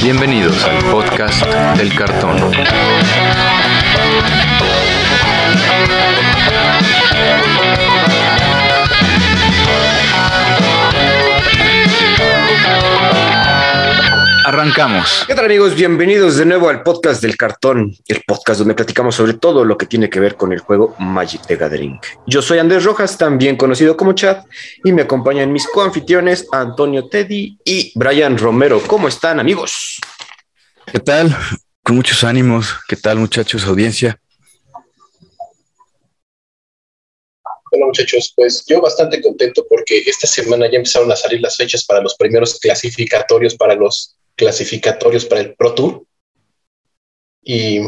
Bienvenidos al podcast del cartón. Arrancamos. ¿Qué tal amigos? Bienvenidos de nuevo al podcast del cartón, el podcast donde platicamos sobre todo lo que tiene que ver con el juego Magic the Gathering. Yo soy Andrés Rojas, también conocido como Chat, y me acompañan mis coanfitriones Antonio Teddy y Brian Romero. ¿Cómo están amigos? ¿Qué tal? Con muchos ánimos. ¿Qué tal muchachos, audiencia? Hola muchachos, pues yo bastante contento porque esta semana ya empezaron a salir las fechas para los primeros clasificatorios para los clasificatorios para el Pro Tour. Y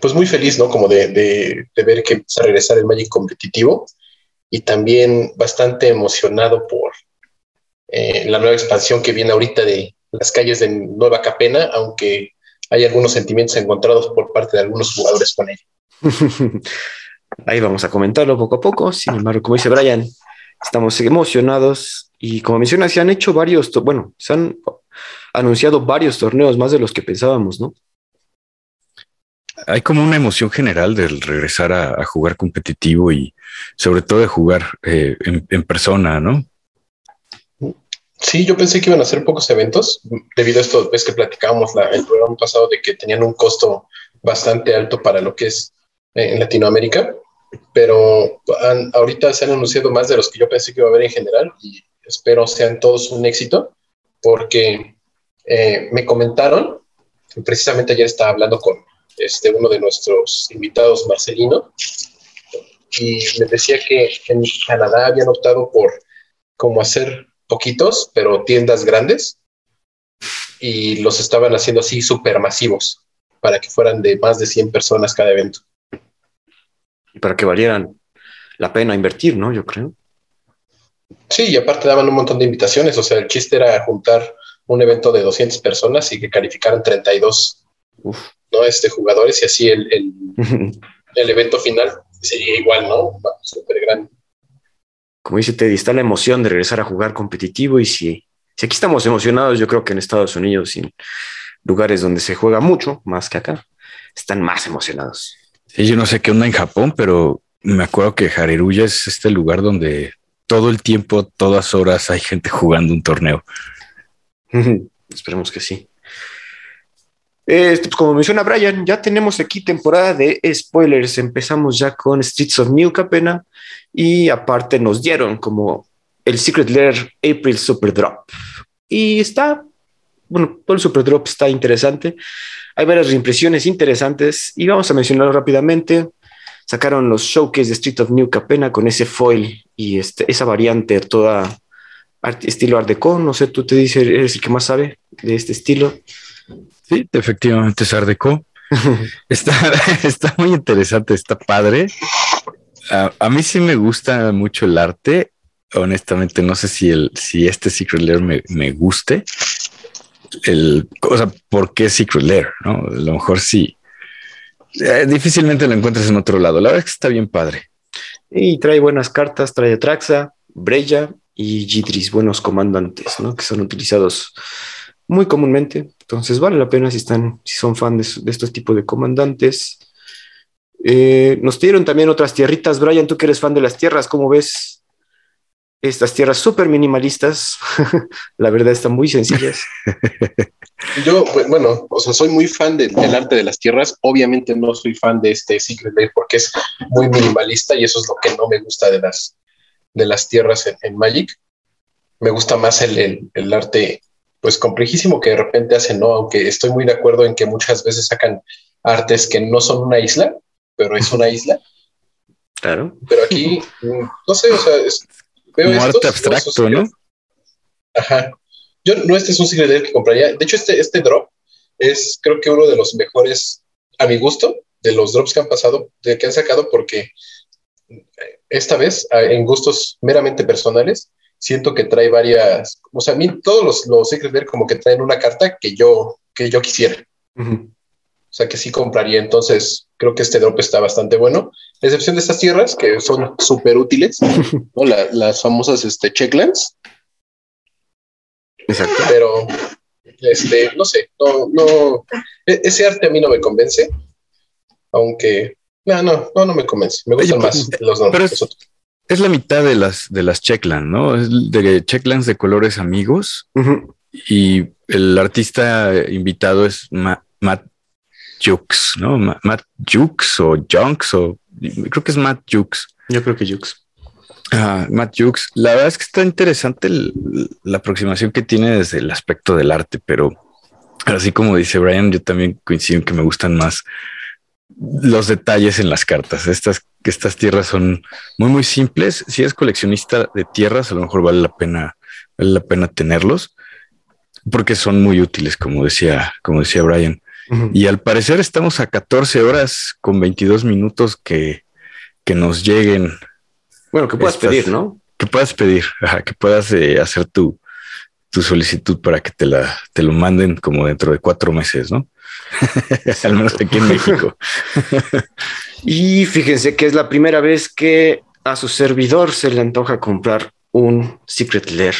pues muy feliz, ¿no? Como de, ver que empieza a regresar el Magic competitivo y también bastante emocionado por eh, la nueva expansión que viene ahorita de las calles de Nueva Capena, aunque hay algunos sentimientos encontrados por parte de algunos jugadores con ella. Ahí vamos a comentarlo poco a poco. Sin embargo, como dice Brian, estamos emocionados y como menciona, se han hecho varios, bueno, se han anunciado varios torneos más de los que pensábamos, ¿no? Hay como una emoción general del regresar a, jugar competitivo y sobre todo de jugar eh, en, persona, ¿no? Sí, yo pensé que iban a ser pocos eventos, debido a esto, es que platicábamos el programa pasado de que tenían un costo bastante alto para lo que es eh, en Latinoamérica, pero ahorita se han anunciado más de los que yo pensé que iba a haber en general y espero sean todos un éxito, porque eh, me comentaron, precisamente ayer estaba hablando con este, uno de nuestros invitados, Marcelino, y me decía que en Canadá habían optado por como hacer poquitos, pero tiendas grandes, y los estaban haciendo así súper masivos, para que fueran de más de 100 personas cada evento. Y para que valieran la pena invertir, ¿no? Yo creo. Sí, y aparte daban un montón de invitaciones, o sea, el chiste era juntar un evento de 200 personas y que calificaran 32 ¿no? este, jugadores y así el, el, evento final sería igual, ¿no? Súper grande. Como dice Teddy, está la emoción de regresar a jugar competitivo y si, si aquí estamos emocionados, yo creo que en Estados Unidos y en lugares donde se juega mucho, más que acá, están más emocionados. Sí, yo no sé qué onda en Japón, pero me acuerdo que Hareruya es este lugar donde todo el tiempo, todas horas hay gente jugando un torneo. Esperemos que sí. Este, pues, como menciona Brian, ya tenemos aquí temporada de spoilers. Empezamos ya con Streets of New Capena y aparte nos dieron como el Secret Lair April Super Drop. Y está, bueno, todo el Super Drop está interesante. Hay varias impresiones interesantes y vamos a mencionarlo rápidamente. Sacaron los showcase de Street of New Capena con ese foil y este, esa variante toda estilo Art Deco. No sé, tú te dices, eres el que más sabe de este estilo. Sí, efectivamente es Art Deco. está, está muy interesante, está padre. A, mí sí me gusta mucho el arte. Honestamente, no sé si, el, si este Secret Lair me, me guste. El, o sea, ¿por qué Secret Lair? ¿no? A lo mejor sí. Eh, difícilmente lo encuentras en otro lado. La verdad es que está bien padre. Y trae buenas cartas, trae Atraxa, Breya y Gidris, buenos comandantes, ¿no? Que son utilizados muy comúnmente. Entonces vale la pena si están, si son fans de, estos tipos de comandantes. Eh, nos dieron también otras tierritas, Brian, tú que eres fan de las tierras, ¿cómo ves estas tierras súper minimalistas? la verdad están muy sencillas. Yo, bueno, o sea, soy muy fan del arte de las tierras. Obviamente no soy fan de este Secret Lair porque es muy minimalista y eso es lo que no me gusta de las, de las tierras en, Magic. Me gusta más el, el, arte, pues complejísimo que de repente hacen, ¿no? Aunque estoy muy de acuerdo en que muchas veces sacan artes que no son una isla, pero es una isla. Claro. Pero aquí, mm, no sé, o sea, es, veo arte abstracto, ¿no? Ajá. Yo no, este es un secret que compraría. De hecho, este, este drop es, creo que uno de los mejores, a mi gusto, de los drops que han pasado, de que han sacado, porque esta vez, en gustos meramente personales, siento que trae varias, o sea, a mí todos los, los Secret como que traen una carta que yo, que yo quisiera. O sea, que sí compraría. Entonces, creo que este drop está bastante bueno. A excepción de estas tierras que son súper útiles, ¿no? las famosas este, checklands. Exacto. Pero, Este, no sé, no, no, e-, ese arte a mí no me convence, aunque, no, no, no, no me convence. Me gustan más los, otros es la mitad de las de las Checkland, ¿no? Es de Checklands de colores amigos y el artista invitado es Matt Jukes, ¿no? Matt Jukes o Junks o creo que es Matt Jukes. Yo creo que Jukes. Ah, Matt Jukes. La verdad es que está interesante la aproximación que tiene desde el aspecto del arte, pero así como dice Brian, yo también coincido en que me gustan más los detalles en las cartas. Estas, estas tierras son muy, muy simples. Si eres coleccionista de tierras, a lo mejor vale la pena, vale la pena tenerlos porque son muy útiles, como decía, como decía Brian. Y al parecer estamos a 14 horas con 22 minutos que, que nos lleguen. Bueno, que puedas pedir, ¿no? Que puedas pedir, que puedas eh, hacer tu, tu solicitud para que te la te lo manden como dentro de cuatro meses, ¿no? Al menos aquí en México. y fíjense que es la primera vez que a su servidor se le antoja comprar un Secret Lair.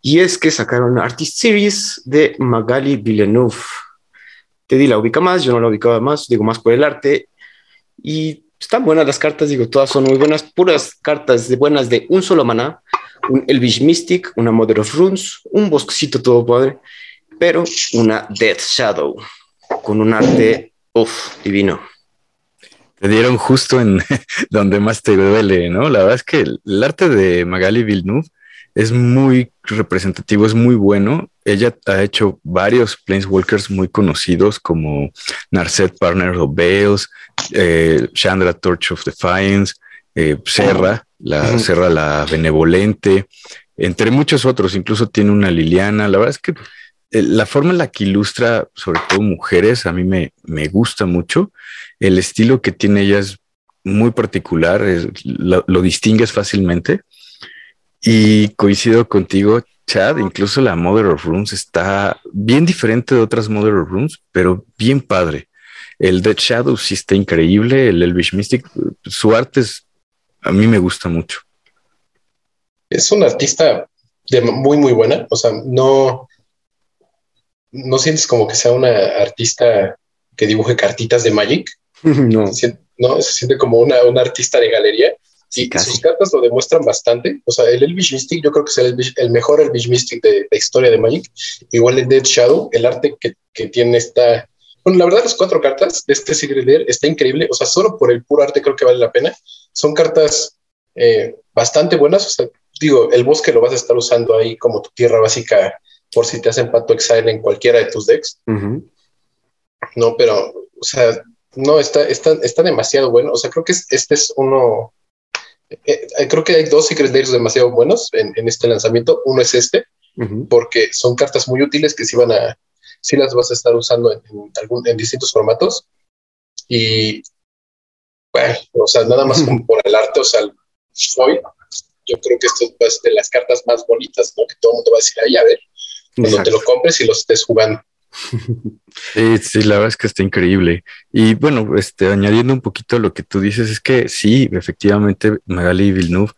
Y es que sacaron Artist Series de Magali Villeneuve. Teddy la ubica más, yo no la ubicaba más, digo más por el arte. Y están buenas las cartas, digo, todas son muy buenas, puras cartas de buenas de un solo maná, un Elvish Mystic, una Mother of Runes, un bosquecito todo padre, pero una Death Shadow con un arte uf, divino. Te dieron justo en donde más te duele, ¿no? La verdad es que el arte de Magali Villeneuve es muy representativo, es muy bueno. Ella ha hecho varios Planeswalkers muy conocidos como Narset Partner of Bales, eh, Chandra Torch of Defiance, eh, Serra, la Serra la Benevolente, entre muchos otros. Incluso tiene una Liliana. La verdad es que la forma en la que ilustra, sobre todo mujeres, a mí me, me gusta mucho. El estilo que tiene ella es muy particular, lo, lo distingues fácilmente. Y coincido contigo, Chad, incluso la Mother of Rooms está bien diferente de otras Mother of Rooms, pero bien padre. El Dead Shadow sí está increíble, el Elvish Mystic, su arte es, a mí me gusta mucho. Es un artista de muy, muy buena, o sea, no, no sientes como que sea una artista que dibuje cartitas de Magic. No. no, se siente como una, una artista de galería Sí, sus cartas lo demuestran bastante. O sea, el Elvish Mystic, yo creo que es el, el mejor Elvish Mystic de la historia de Magic. Igual el Dead Shadow, el arte que, que tiene está. Bueno, la verdad, las cuatro cartas de este Secret Lair está increíble. O sea, solo por el puro arte creo que vale la pena. Son cartas eh, bastante buenas. O sea, digo, el bosque lo vas a estar usando ahí como tu tierra básica por si te hacen Pato Exile en cualquiera de tus decks. No, pero, o sea, no, está, está, está demasiado bueno. O sea, creo que este es uno eh, eh, creo que hay dos Secret Lairs demasiado buenos en, este lanzamiento. Uno es este, porque son cartas muy útiles que si van a, si las vas a estar usando en, algún, en distintos formatos. Y bueno, o sea, nada más como por el arte, o sea, hoy yo creo que esto es de las cartas más bonitas, ¿no? Que todo el mundo va a decir, ay, a ver, cuando te lo compres y lo estés jugando. Sí, sí, la verdad es que está increíble. Y bueno, este, añadiendo un poquito a lo que tú dices, es que sí, efectivamente, Magali Villeneuve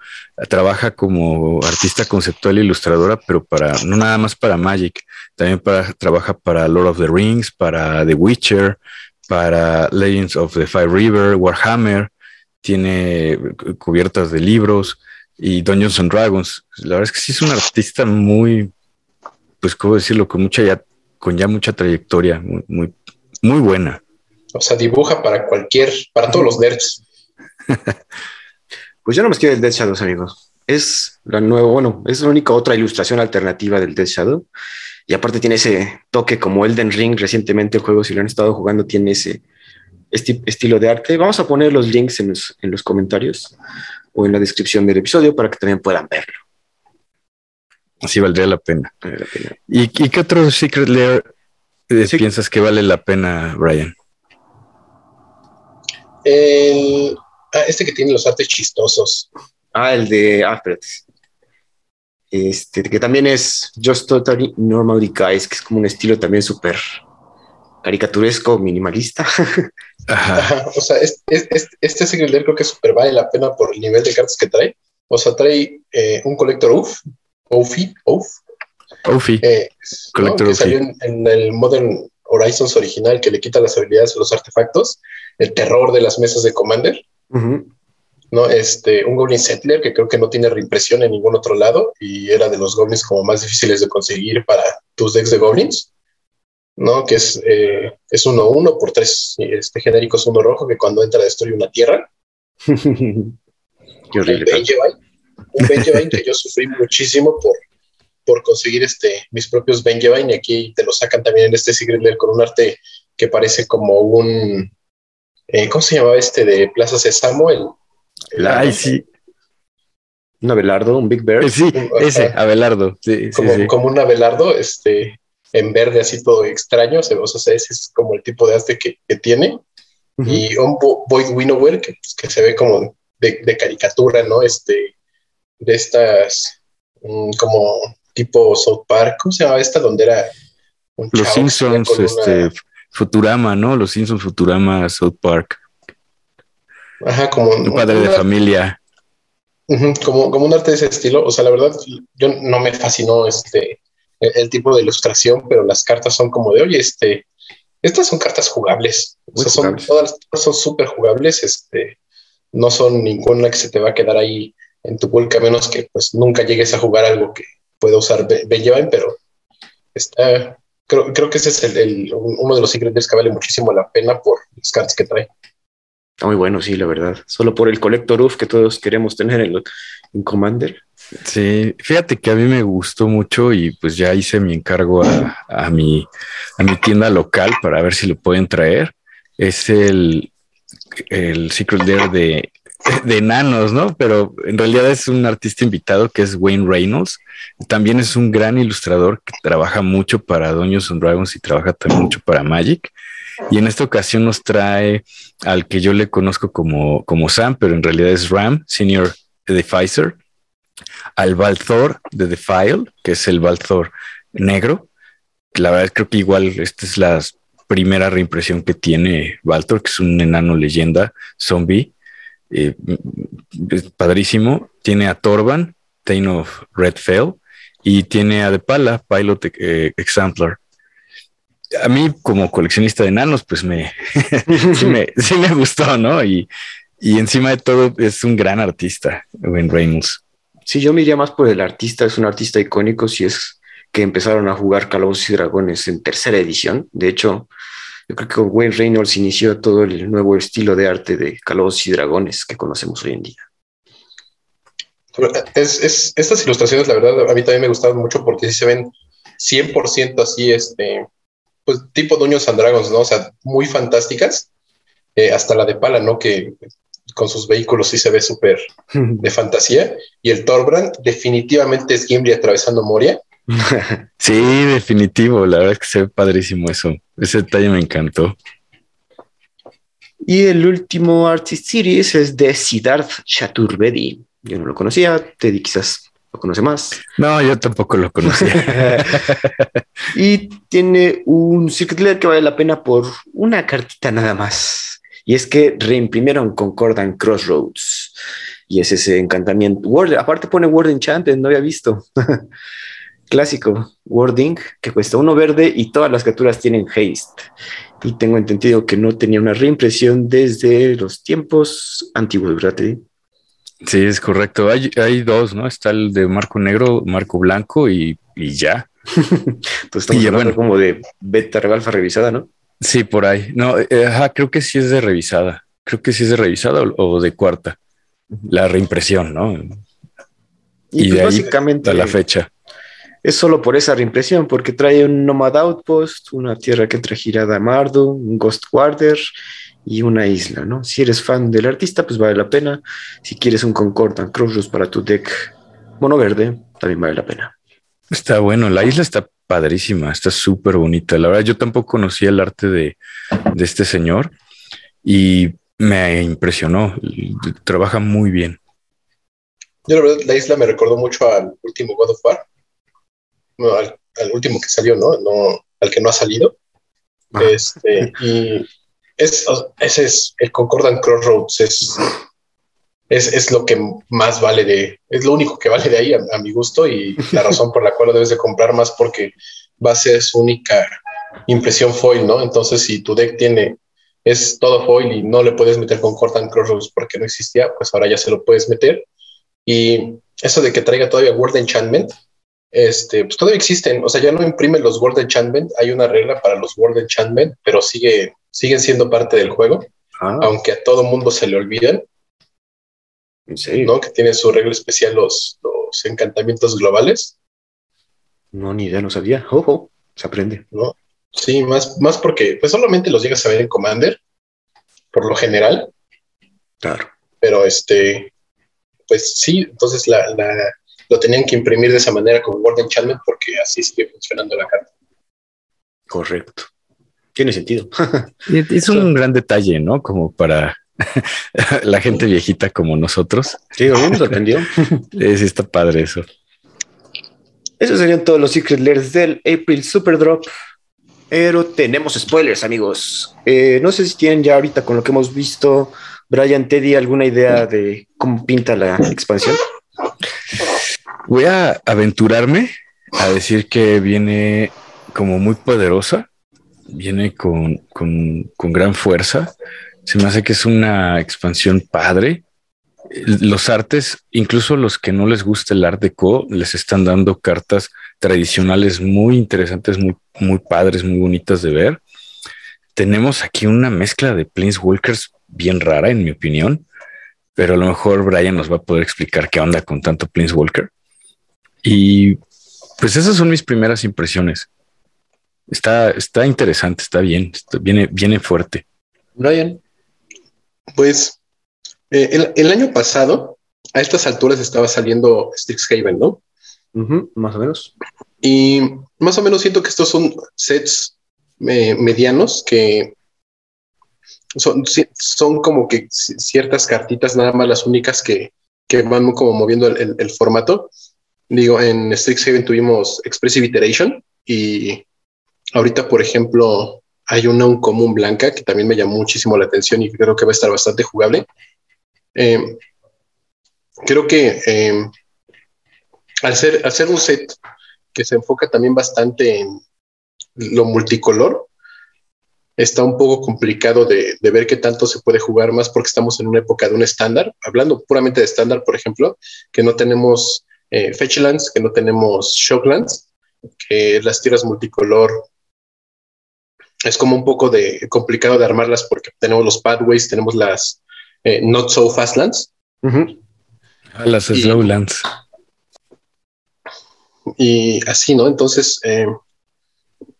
trabaja como artista conceptual e ilustradora, pero para, no nada más para Magic, también para, trabaja para Lord of the Rings, para The Witcher, para Legends of the Five River, Warhammer, tiene cubiertas de libros y Dungeons and Dragons. La verdad es que sí es un artista muy, pues, ¿cómo decirlo? Con mucha ya con ya mucha trayectoria, muy, muy, muy buena. O sea, dibuja para cualquier, para todos los nerds. pues yo no me quiero el Dead Shadows, amigos. Es la nueva, bueno, es la única otra ilustración alternativa del Dead Shadow. Y aparte tiene ese toque como Elden Ring, recientemente el juego, si lo han estado jugando, tiene ese estilo de arte. Vamos a poner los links en los, en los comentarios o en la descripción del episodio para que también puedan verlo. Así valdría la pena. ¿Y, qué otro Secret Lair eh, piensas que vale la pena, Brian? El, ah, este que tiene los artes chistosos. Ah, el de Alfred. Este, que también es Just Totally Normally Guys, que es como un estilo también súper caricaturesco, minimalista. o sea, este, Secret Lair creo que súper vale la pena por el nivel de cartas que trae. O sea, trae eh, un colector UF, Ofi, Off, Ufi. Eh, que salió en, el Modern Horizons original que le quita las habilidades a los artefactos, el terror de las mesas de Commander. ¿no? Este, un Goblin Settler que creo que no tiene reimpresión en ningún otro lado y era de los goblins como más difíciles de conseguir para tus decks de goblins, ¿no? Que es, eh, es uno uno por tres este, genéricos uno rojo que cuando entra destruye una tierra. Qué horrible. Un Benjavine que yo sufrí muchísimo por, por conseguir este, mis propios Benjavine y aquí te lo sacan también en este Secret con un arte que parece como un... Eh, ¿Cómo se llamaba este de Plaza Sésamo? El, Ay, sí. Un Abelardo, un Big Bear. Sí, ese, Abelardo. Sí, como, como un Abelardo, este, en verde así todo extraño. O sea, ese es como el tipo de arte que, tiene. Y un Void Winnower que, que, se ve como de, caricatura, ¿no? Este, de estas, mm, como tipo South Park, ¿cómo se llama esta? Donde era Los Simpsons, este, Futurama, ¿no? Los Simpsons, Futurama, South Park. Ajá, como un padre de familia. como, como un arte de ese estilo. O sea, la verdad, yo no me fascinó este el, tipo de ilustración, pero las cartas son como de, oye, este, estas son cartas jugables. O sea, son, todas las son súper jugables. Este, no son ninguna que se te va a quedar ahí en tu bulk, a menos que pues nunca llegues a jugar algo que pueda usar Benjamin, pero está, creo, creo que ese es el, uno de los secretos que vale muchísimo la pena por las cartas que trae. Está muy bueno, sí, la verdad. Solo por el Collector UF que todos queremos tener en, en Commander. Sí, fíjate que a mí me gustó mucho y pues ya hice mi encargo a, a, mi, a mi tienda local para ver si lo pueden traer. Es el, el Secret Lair de, de enanos, ¿no? Pero en realidad es un artista invitado que es Wayne Reynolds. También es un gran ilustrador que trabaja mucho para Dungeons and Dragons y trabaja también mucho para Magic. Y en esta ocasión nos trae al que yo le conozco como, como Sam, pero en realidad es Ram, Senior Deficer, al Balthor de Defile, que es el Balthor negro. La verdad creo que igual esta es la primera reimpresión que tiene Balthor, que es un enano leyenda zombie. Eh, padrísimo. Tiene a Torban, Tain of Redfell, y tiene a De Pala, Pilot eh, Exemplar a mí como coleccionista de enanos, pues me, sí, me, sí me gustó, ¿no? Y, y, encima de todo es un gran artista, Ben Reynolds. Sí, yo me más por el artista, es un artista icónico, si es que empezaron a jugar Calabozos y Dragones en tercera edición. De hecho, yo creo que Wayne Reynolds inició todo el nuevo estilo de arte de Calabozos y Dragones que conocemos hoy en día. Es, es, estas ilustraciones, la verdad, a mí también me gustaron mucho porque sí se ven 100% así, este, pues tipo Dungeons and Dragons, ¿no? O sea, muy fantásticas, eh, hasta la de Pala, ¿no? Que con sus vehículos sí se ve súper de fantasía. Y el Torbrand definitivamente es Gimli atravesando Moria. sí, definitivo. La verdad es que se ve padrísimo eso. Ese detalle me encantó. Y el último Artist Series es de Siddharth Chaturvedi. Yo no lo conocía, Teddy quizás ¿Lo conoce más? No, yo tampoco lo conocía. y tiene un Secret que vale la pena por una cartita nada más. Y es que reimprimieron Concordan Crossroads. Y es ese encantamiento. Word, aparte pone Word Enchanted, no había visto. Clásico, Wording, que cuesta uno verde y todas las criaturas tienen haste. Y tengo entendido que no tenía una reimpresión desde los tiempos antiguos, ¿verdad? Sí, es correcto. Hay, hay dos, ¿no? Está el de marco negro, marco blanco y, ya. pues estamos hablando como de beta regalfa revisada, ¿no? Sí, por ahí. No, eh, ajá, creo que sí es de revisada. Creo que sí es de revisada o, de cuarta. La reimpresión, ¿no? Y, pues básicamente a la fecha. Es solo por esa reimpresión, porque trae un Nomad Outpost, una tierra que entra girada a Mardu, un Ghost Warder y una isla, ¿no? Si eres fan del artista, pues vale la pena. Si quieres un Concordan Crossroads para tu deck mono verde, también vale la pena. Está bueno, la isla está padrísima, está súper bonita. La verdad, yo tampoco conocía el arte de, este señor y me impresionó. Trabaja muy bien. Yo la verdad, la isla me recordó mucho al último God of War. Al, último que salió, ¿no? no al que no ha salido. Este, y es, ese es el Concordan Crossroads, es, es, lo que más vale de, es lo único que vale de ahí a, mi gusto y la razón por la cual lo debes de comprar más porque va a ser su única impresión foil, ¿no? Entonces, si tu deck tiene, es todo foil y no le puedes meter con Cortan Crossroads porque no existía, pues ahora ya se lo puedes meter. Y eso de que traiga todavía World Enchantment, este, pues todavía existen, o sea, ya no imprimen los World Enchantment, hay una regla para los World Enchantment, pero sigue, siguen siendo parte del juego, ah. aunque a todo mundo se le olvidan. ¿No? Que tiene su regla especial los, los encantamientos globales. No, ni idea, no sabía. Ojo, se aprende. ¿No? Sí, más, más porque pues solamente los llegas a ver en Commander, por lo general. Claro. Pero este, pues sí, entonces la, lo tenían que imprimir de esa manera como Word Enchantment porque así sigue funcionando la carta. Correcto. Tiene sentido. es un gran detalle, ¿no? Como para la gente viejita como nosotros. Sí, a mí me sorprendió. sí, está padre eso. Esos serían todos los Secret Layers del April Super Drop. Pero tenemos spoilers, amigos. Eh, no sé si tienen ya ahorita con lo que hemos visto, Brian, Teddy, alguna idea de cómo pinta la expansión. Voy a aventurarme a decir que viene como muy poderosa, viene con, con, gran fuerza. Se me hace que es una expansión padre. Los artes, incluso los que no les gusta el art deco, les están dando cartas tradicionales muy interesantes, muy, muy padres, muy bonitas de ver. Tenemos aquí una mezcla de Planeswalkers bien rara, en mi opinión, pero a lo mejor Brian nos va a poder explicar qué onda con tanto Planeswalker. Y pues esas son mis primeras impresiones. Está, está interesante, está bien, viene, viene fuerte. Brian. Pues eh, el, año pasado, a estas alturas estaba saliendo Strixhaven, ¿no? más o menos. Y más o menos siento que estos son sets eh, medianos que son, son como que ciertas cartitas, nada más las únicas que, que van como moviendo el, formato. Digo, en Strixhaven tuvimos Expressive Iteration y ahorita, por ejemplo, hay una un común blanca que también me llamó muchísimo la atención y creo que va a estar bastante jugable. Eh, creo que eh, al, ser, un set que se enfoca también bastante en lo multicolor, está un poco complicado de, ver qué tanto se puede jugar más porque estamos en una época de un estándar, hablando puramente de estándar, por ejemplo, que no tenemos eh, Fetchlands, que no tenemos Shocklands, que las tiras multicolor es como un poco de complicado de armarlas porque tenemos los pathways, tenemos las eh, not so fastlands. Ah, las slowlands. Y así, ¿no? Entonces, eh,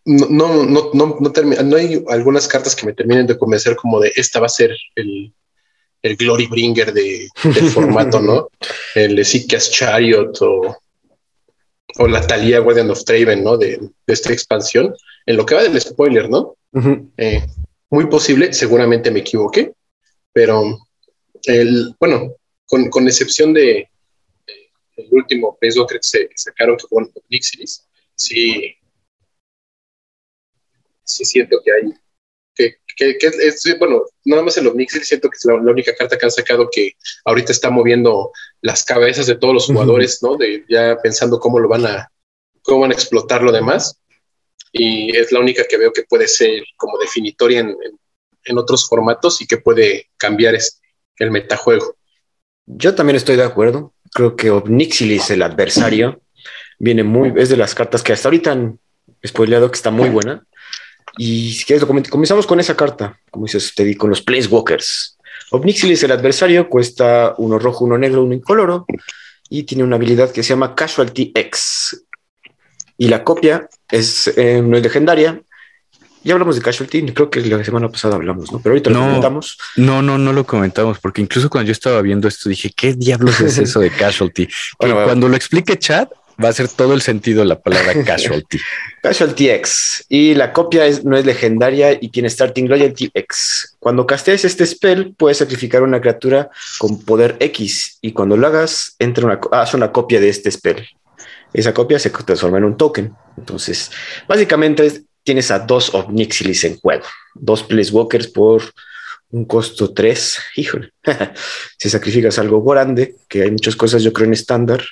no, no, no, no, no, no hay algunas cartas que me terminen de convencer como de esta va a ser el, el Glory Bringer de, del formato, ¿no? El Ezekias Chariot o, o la Talia Guardian of Traven, ¿no? De, de esta expansión en lo que va del spoiler, ¿no? Eh, muy posible, seguramente me equivoqué, pero el, bueno, con, excepción de, el último peso que, se, sacaron que fue Nixilis, sí, sí siento que hay que, es, bueno, nada más en los siento que es la, única carta que han sacado que ahorita está moviendo las cabezas de todos los jugadores, ¿no? De ya pensando cómo lo van a, cómo van a explotar lo demás y es la única que veo que puede ser como definitoria en, en, otros formatos y que puede cambiar este, el metajuego. Yo también estoy de acuerdo. Creo que Obnixilis, el adversario, viene muy, es de las cartas que hasta ahorita han spoileado que está muy buena. Y si quieres, comenzamos con esa carta, como dices, te di con los Placewalkers. Obnixilis, el adversario, cuesta uno rojo, uno negro, uno incoloro y tiene una habilidad que se llama Casualty X. Y la copia es, eh, no es legendaria. Ya hablamos de Casualty, creo que la semana pasada hablamos, ¿no? Pero ahorita lo comentamos. No, no, no lo comentamos, porque incluso cuando yo estaba viendo esto dije, ¿qué diablos es eso de Casualty? cuando lo explique Chad, va a ser todo el sentido la palabra Casualty. casualty X. Y la copia es, no es legendaria y tiene Starting Loyalty X. Cuando castees este spell, puedes sacrificar una criatura con poder X y cuando lo hagas, entra una, haz una copia de este spell esa copia se transforma en un token. Entonces, básicamente tienes a dos Omnixilis en juego, dos Placewalkers por un costo 3, híjole, si sacrificas algo grande, que hay muchas cosas yo creo en estándar,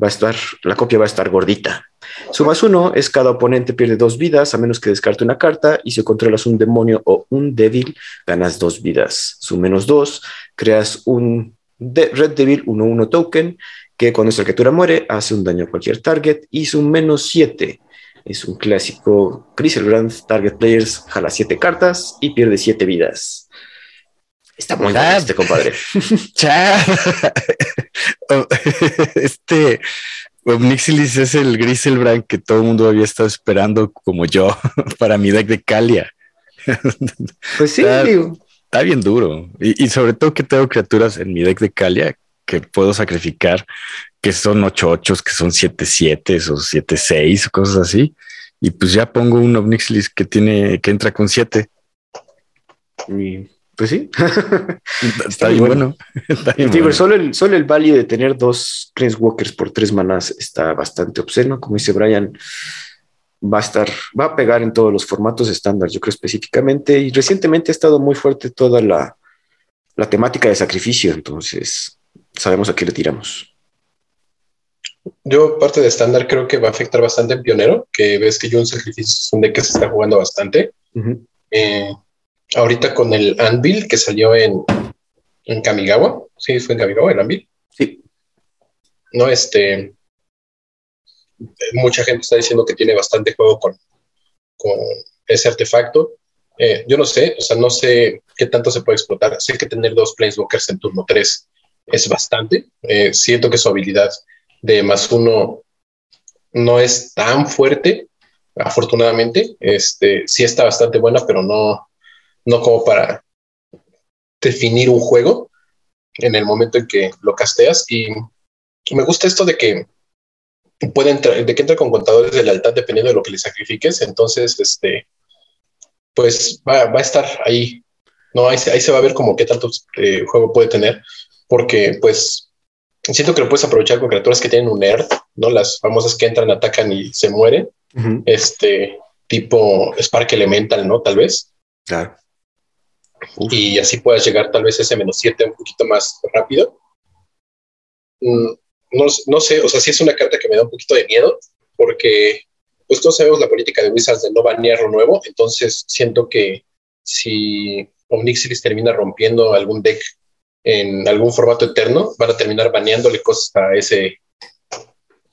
va a estar, la copia va a estar gordita. Su más uno es cada oponente pierde dos vidas a menos que descarte una carta y si controlas un demonio o un débil, ganas dos vidas. Su menos dos, creas un Red Devil 1-1 token que cuando esta criatura muere hace un daño a cualquier target y su menos 7 es un clásico Grand Target Players jala 7 cartas y pierde 7 vidas. Está muy bien este compadre. este Omnixilis es el Griselbrand que todo el mundo había estado esperando como yo para mi deck de Calia. Pues sí, está, digo. Está bien duro. Y, y, sobre todo que tengo criaturas en mi deck de Calia que puedo sacrificar, que son 8 8 que son 7 7 o 7 6 o cosas así. Y pues ya pongo un Omnixilis que tiene, que entra con 7. Y pues sí. Está, está bien bueno. Está bien Digo, bueno. Solo, el, solo el value de tener dos Planeswalkers por tres manás está bastante obsceno. Como dice Brian, va a estar, va a pegar en todos los formatos estándar, yo creo específicamente. Y recientemente ha estado muy fuerte toda la, la temática de sacrificio. Entonces, sabemos a qué le tiramos. Yo, parte de estándar, creo que va a afectar bastante en Pionero, que ves que yo un sacrificio es un deck que se está jugando bastante. Uh -huh. eh, ahorita con el Anvil que salió en, en Kamigawa. Sí, fue en Kamigawa el Anvil. Sí. No, este. Mucha gente está diciendo que tiene bastante juego con, con ese artefacto. Eh, yo no sé, o sea, no sé qué tanto se puede explotar. Sé que tener dos Planeswalkers en turno 3 es bastante. Eh, siento que su habilidad de más uno no es tan fuerte, afortunadamente. Este, sí está bastante buena, pero no, no como para definir un juego en el momento en que lo casteas. Y me gusta esto de que puede entrar, de que entra con contadores de lealtad dependiendo de lo que le sacrifiques. Entonces, este, pues va, va a estar ahí. No, ahí, ahí, se va a ver como qué tanto eh, juego puede tener, porque pues siento que lo puedes aprovechar con criaturas que tienen un nerd, ¿no? Las famosas que entran, atacan y se mueren. Uh -huh. Este tipo Spark Elemental, ¿no? Tal vez. Claro. Uf. Y así puedas llegar tal vez a ese menos 7 un poquito más rápido. Mm, no, no, sé, o sea, sí es una carta que me da un poquito de miedo, porque pues todos sabemos la política de Wizards de no banear lo nuevo, entonces siento que si Omnixilis termina rompiendo algún deck en algún formato eterno, van a terminar baneándole cosas a ese,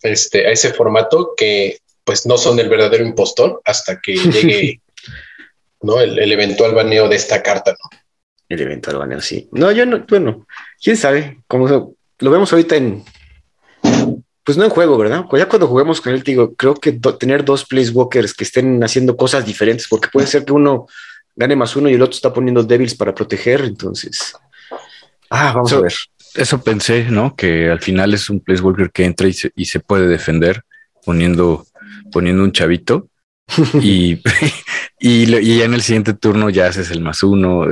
este, a ese formato que pues no son el verdadero impostor hasta que llegue ¿no? El, el, eventual baneo de esta carta, ¿no? El eventual baneo, sí. No, yo no, bueno, quién sabe, como lo vemos ahorita en, pues no en juego, ¿verdad? Ya cuando juguemos con él, digo, creo que do, tener dos Placewalkers que estén haciendo cosas diferentes, porque puede ser que uno gane más uno y el otro está poniendo Devils para proteger, entonces. Ah, vamos so, a ver. Eso pensé, ¿no? Que al final es un Placewalker que entra y se, y se puede defender poniendo, poniendo un chavito. y, y, ya en el siguiente turno ya haces el más uno.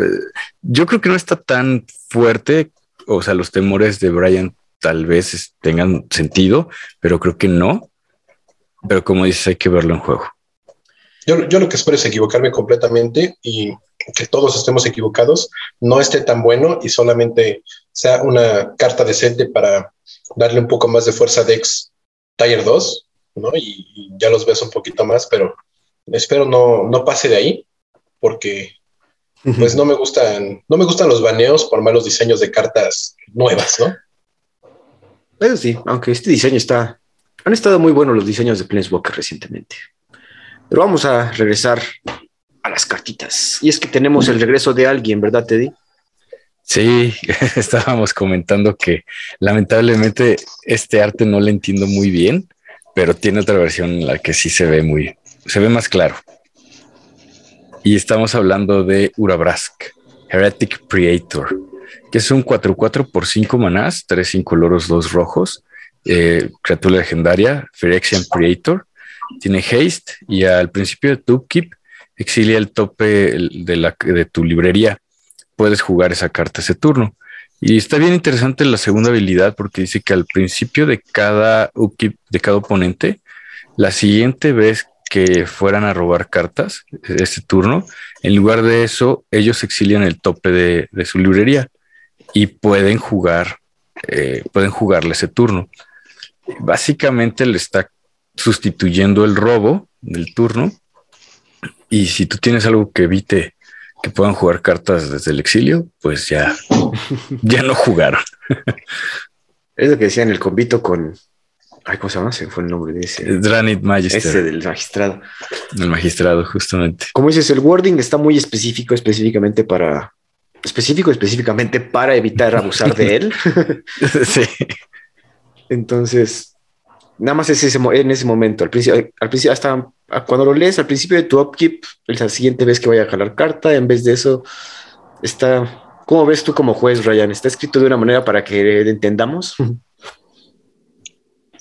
Yo creo que no está tan fuerte. O sea, los temores de Brian tal vez tengan sentido, pero creo que no. Pero como dices, hay que verlo en juego. Yo, yo lo que espero es equivocarme completamente y que todos estemos equivocados, no esté tan bueno y solamente sea una carta decente para darle un poco más de fuerza a Dex Tier 2, ¿no? Y, y, ya los ves un poquito más, pero espero no, no pase de ahí, porque uh -huh. pues no me gustan, no me gustan los baneos por malos diseños de cartas nuevas, ¿no? Eso sí, aunque este diseño está, han estado muy buenos los diseños de Planeswalker recientemente. Pero vamos a regresar a las cartitas. Y es que tenemos el regreso de alguien, ¿verdad, Teddy? Sí, estábamos comentando que lamentablemente este arte no le entiendo muy bien, pero tiene otra versión en la que sí se ve muy, se ve más claro. Y estamos hablando de Urabrask, Heretic Creator, que es un 4-4 por 5 manás, 3 incoloros, 2 rojos, eh, criatura legendaria, Phyrexian Creator, tiene haste y al principio de tu keep exilia el tope de, la, de tu librería. Puedes jugar esa carta ese turno. Y está bien interesante la segunda habilidad porque dice que al principio de cada de cada oponente, la siguiente vez que fueran a robar cartas este turno. En lugar de eso, ellos exilian el tope de, su librería y pueden jugar, eh, pueden jugarle ese turno. Básicamente le está sustituyendo el robo del turno. Y si tú tienes algo que evite que puedan jugar cartas desde el exilio, pues ya, ya no jugaron. es lo que decía en el convito con. Ay, ¿cómo se llama? Se fue el nombre de ese. Dranit Magister. Ese del magistrado. El magistrado, justamente. Como dices, el wording está muy específico, específicamente para. Específico, específicamente para evitar abusar de él. sí. Entonces, nada más es ese, en ese momento. Al principio, al principio, hasta cuando lo lees al principio de tu upkeep, la siguiente vez que vaya a jalar carta, en vez de eso, está. ¿Cómo ves tú como juez, Ryan? ¿Está escrito de una manera para que entendamos?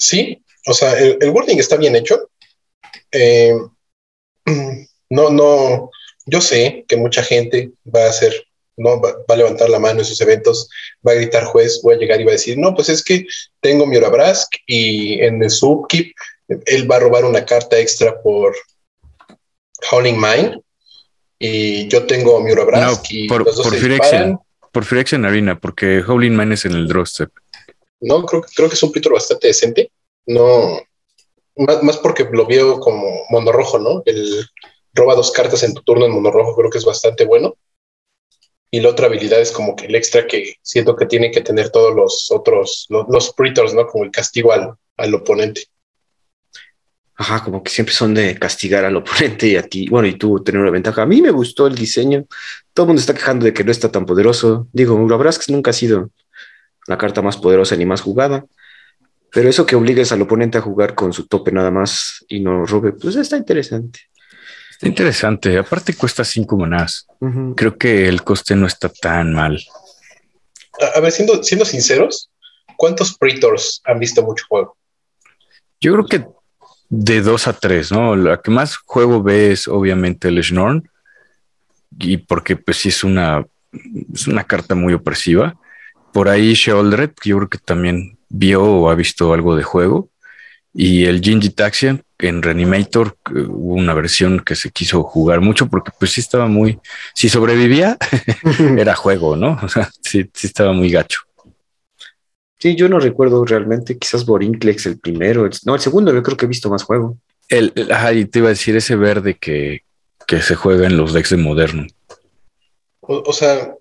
Sí, o sea, el, wording está bien hecho. Eh, no, no, yo sé que mucha gente va a hacer, no va, a levantar la mano en sus eventos, va a gritar juez, voy a llegar y va a decir, no, pues es que tengo mi Brask y en el subkeep él va a robar una carta extra por Howling Mine y yo tengo mi Brask y por, los dos por se por Phyrexian Arena, porque Howling Mine es en el draw step. No, creo, creo que es un Peter bastante decente. No, más, porque lo veo como mono rojo, ¿no? El roba dos cartas en tu turno en mono rojo, creo que es bastante bueno. Y la otra habilidad es como que el extra que siento que tiene que tener todos los otros, los, los ¿no? Como el castigo al, al oponente. Ajá, como que siempre son de castigar al oponente y a ti, bueno, y tú tener una ventaja. A mí me gustó el diseño. Todo el mundo está quejando de que no está tan poderoso. Digo, que nunca ha sido la carta más poderosa ni más jugada. Pero eso que obligues al oponente a jugar con su tope nada más y no robe, pues está interesante. Está interesante. Aparte cuesta cinco monedas. Creo que el coste no está tan mal. A, ver, siendo, siendo sinceros, ¿cuántos Praetors han visto mucho juego? Yo creo que de dos a tres, ¿no? La que más juego ve es obviamente el Schnorn. Y porque pues sí es una, es una carta muy opresiva por ahí Sheoldred, que yo creo que también vio o ha visto algo de juego. Y el Jinji Taxian en Reanimator hubo una versión que se quiso jugar mucho porque pues sí estaba muy, si sobrevivía, era juego, ¿no? O sea, sí estaba muy gacho. Sí, yo no recuerdo realmente, quizás Borinclex el primero, no, el segundo yo creo que he visto más juego. El, te iba a decir ese verde que, que se juega en los decks de moderno. o sea,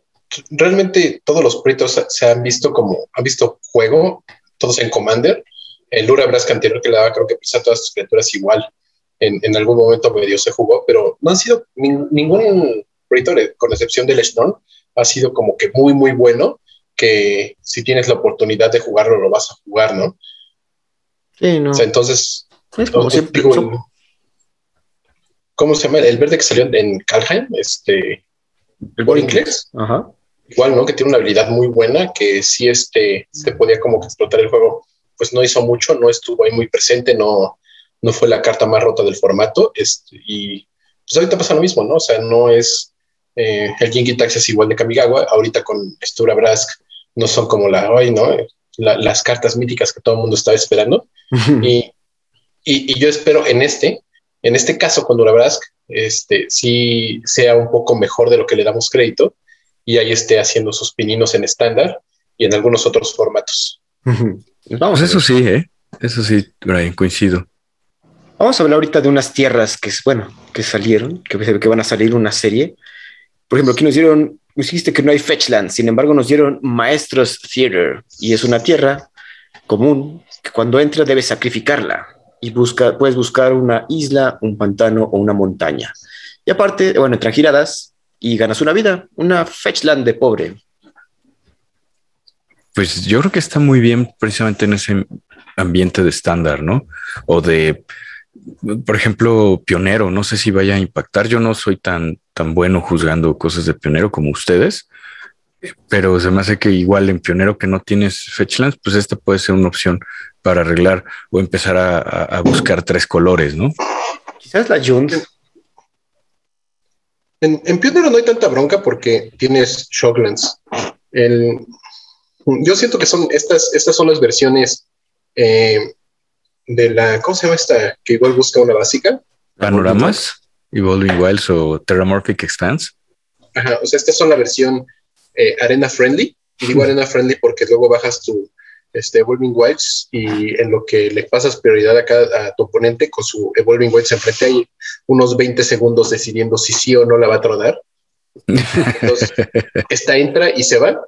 realmente todos los proyectos se han visto como, han visto juego, todos en Commander. El Lura Brask anterior que le daba, creo que pisa todas sus criaturas igual. En, en, algún momento medio se jugó, pero no han sido ningún proyecto, con excepción del Storm, ha sido como que muy, muy bueno. Que si tienes la oportunidad de jugarlo, lo vas a jugar, ¿no? Sí, no. entonces, como siempre, ¿cómo se llama? El verde que salió en Kalheim, este. El Borinclex. Ajá igual, ¿no? Que tiene una habilidad muy buena, que si este, se podía como que explotar el juego, pues no hizo mucho, no estuvo ahí muy presente, no, no fue la carta más rota del formato, este, y pues ahorita pasa lo mismo, ¿no? O sea, no es, eh, el Jinky Tax es igual de Kamigawa, ahorita con Stura Brask no son como la, hoy, ¿no? las cartas míticas que todo el mundo estaba esperando, y, y, y, yo espero en este, en este caso con Dura Brask, este, sí sea un poco mejor de lo que le damos crédito, y ahí esté haciendo sus pininos en estándar y en algunos otros formatos. Vamos, eso sí, ¿eh? Eso sí, Brian, coincido. Vamos a hablar ahorita de unas tierras que, bueno, que salieron, que, que van a salir una serie. Por ejemplo, aquí nos dieron, dijiste que no hay Fetchland, sin embargo nos dieron Maestros Theater, y es una tierra común que cuando entra debes sacrificarla y busca, puedes buscar una isla, un pantano o una montaña. Y aparte, bueno, entre giradas, y ganas una vida, una fetchland de pobre. Pues yo creo que está muy bien precisamente en ese ambiente de estándar, ¿no? O de, por ejemplo, pionero, no sé si vaya a impactar. Yo no soy tan, tan bueno juzgando cosas de pionero como ustedes, pero se me hace que igual en pionero que no tienes fetchlands, pues esta puede ser una opción para arreglar o empezar a, buscar tres colores, ¿no? Quizás la Jones en, en no hay tanta bronca porque tienes Shocklands. yo siento que son estas, estas son las versiones eh, de la, ¿cómo se llama esta? Que igual busca una básica. panoramas, Evolving Wilds o Terramorphic Expanse. Ajá, o sea, estas son la versión eh, arena friendly. Y digo arena friendly porque luego bajas tu este, Evolving Wilds y en lo que le pasas prioridad a, cada, a tu oponente con su Evolving Wilds enfrente hay unos 20 segundos decidiendo si sí o no la va a tronar. Entonces, esta entra y se va.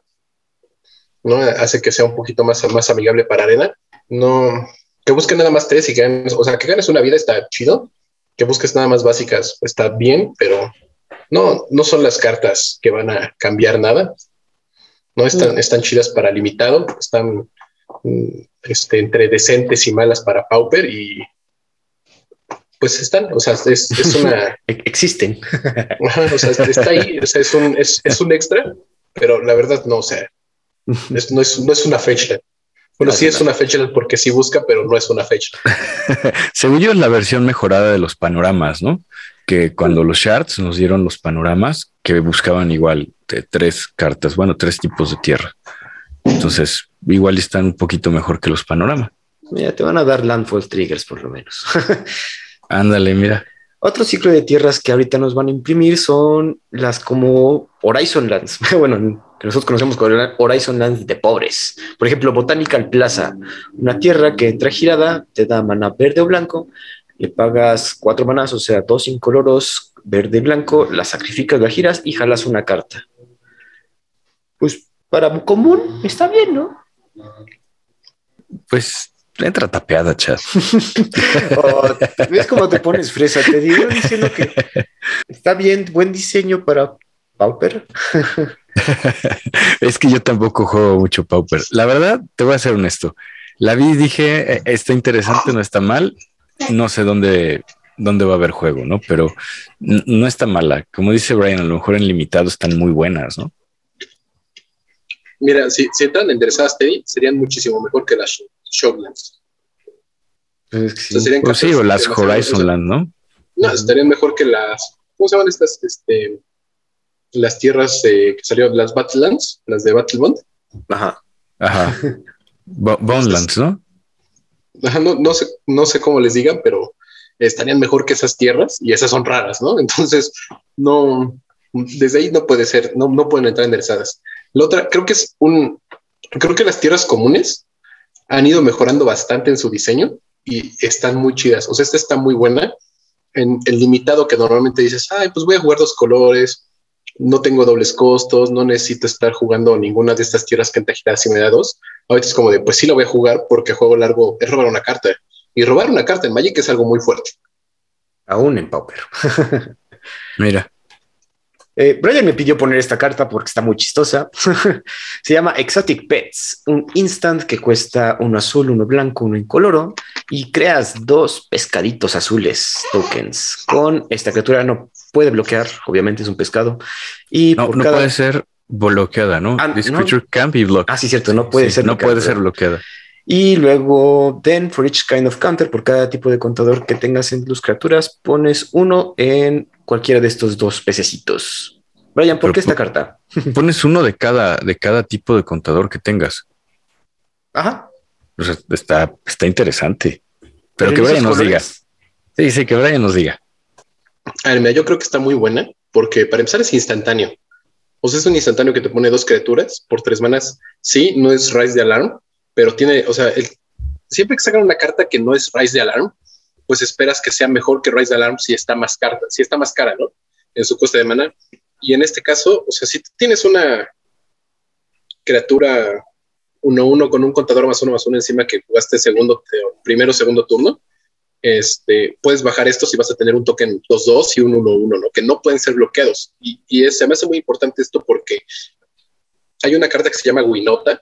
¿no? Hace que sea un poquito más, más amigable para arena. No, que busques nada más tres y ganes, o sea, que ganes una vida está chido. Que busques nada más básicas está bien, pero no, no son las cartas que van a cambiar nada. No están, están chidas para limitado, están mm, este, entre decentes y malas para Pauper y pues están, o sea, es, es una... Existen. o sea, está ahí, o sea, es un, es, es un extra, pero la verdad no, o sea, es, no, es, no es una fecha. Bueno, sí es una fecha porque sí busca, pero no es una fecha. Según yo, es la versión mejorada de los panoramas, ¿no? Que cuando los shards nos dieron los panoramas, que buscaban igual de tres cartas, bueno, tres tipos de tierra. Entonces, igual están un poquito mejor que los panoramas. Mira, te van a dar landfall triggers por lo menos. Ándale, mira. Otro ciclo de tierras que ahorita nos van a imprimir son las como Horizon Lands. bueno, que nosotros conocemos como Horizon Lands de pobres. Por ejemplo, Botanical Plaza, una tierra que entra girada, te da mana verde o blanco, le pagas cuatro manas, o sea, dos incoloros verde y blanco, la sacrificas, la giras y jalas una carta. Pues para común está bien, ¿no? Pues entra tapeada, chat. oh, ¿Ves cómo te pones fresa? Te digo diciendo que está bien, buen diseño para Pauper. es que yo tampoco juego mucho Pauper. La verdad, te voy a ser honesto. La vi y dije, eh, está interesante, no está mal. No sé dónde, dónde va a haber juego, ¿no? Pero no está mala. Como dice Brian, a lo mejor en limitado están muy buenas, ¿no? Mira, si, si entran enderezadas, Teddy, serían muchísimo mejor que las Shocklands. Pues sí. O, pues sí, o las Horizon Land, ¿no? No, estarían mejor que las. ¿Cómo se llaman estas? Este, las tierras eh, que salieron, las Battlelands, las de Battlebond. Ajá. Ajá. Bondlands, ¿no? Ajá, no, no, sé, no sé cómo les digan, pero estarían mejor que esas tierras y esas son raras, ¿no? Entonces, no, desde ahí no puede ser, no, no pueden entrar enderezadas. La otra, creo que es un, creo que las tierras comunes han ido mejorando bastante en su diseño y están muy chidas. O sea, esta está muy buena en el limitado que normalmente dices, ay, pues voy a jugar dos colores, no tengo dobles costos, no necesito estar jugando ninguna de estas tierras que en si me da dos. Ahorita es como de, pues sí lo voy a jugar porque juego largo es robar una carta. Y robar una carta en Magic es algo muy fuerte. Aún en Pauper. Mira. Eh, Brian me pidió poner esta carta porque está muy chistosa. Se llama Exotic Pets, un instant que cuesta uno azul, uno blanco, uno incoloro y creas dos pescaditos azules tokens. Con esta criatura no puede bloquear, obviamente es un pescado. Y no, no puede ser bloqueada, ¿no? Ah, This creature can't be blocked. Ah, sí, cierto, no puede ser No puede ser bloqueada. Y luego, then for each kind of counter, por cada tipo de contador que tengas en tus criaturas, pones uno en cualquiera de estos dos pececitos. Brian, ¿por qué esta carta? Pones uno de cada, de cada tipo de contador que tengas. Ajá. O sea, está, está interesante. Pero, que Brian nos diga. Sí, sí, que Brian nos diga. A ver, mira, yo creo que está muy buena porque para empezar es instantáneo. O sea, es un instantáneo que te pone dos criaturas por tres manas. Sí, no es Rise de Alarm, pero tiene, o sea, el, siempre que sacan una carta que no es Rise de Alarm, pues esperas que sea mejor que Rise de Alarm si está más carta, si está más cara, ¿no? En su coste de mana. Y en este caso, o sea, si tienes una criatura 1-1 con un contador más uno más uno encima que jugaste segundo, primero, segundo turno, este, puedes bajar esto si vas a tener un token 2-2 y un 1-1, ¿no? Que no pueden ser bloqueados. Y, y es, se me hace muy importante esto porque hay una carta que se llama Winota.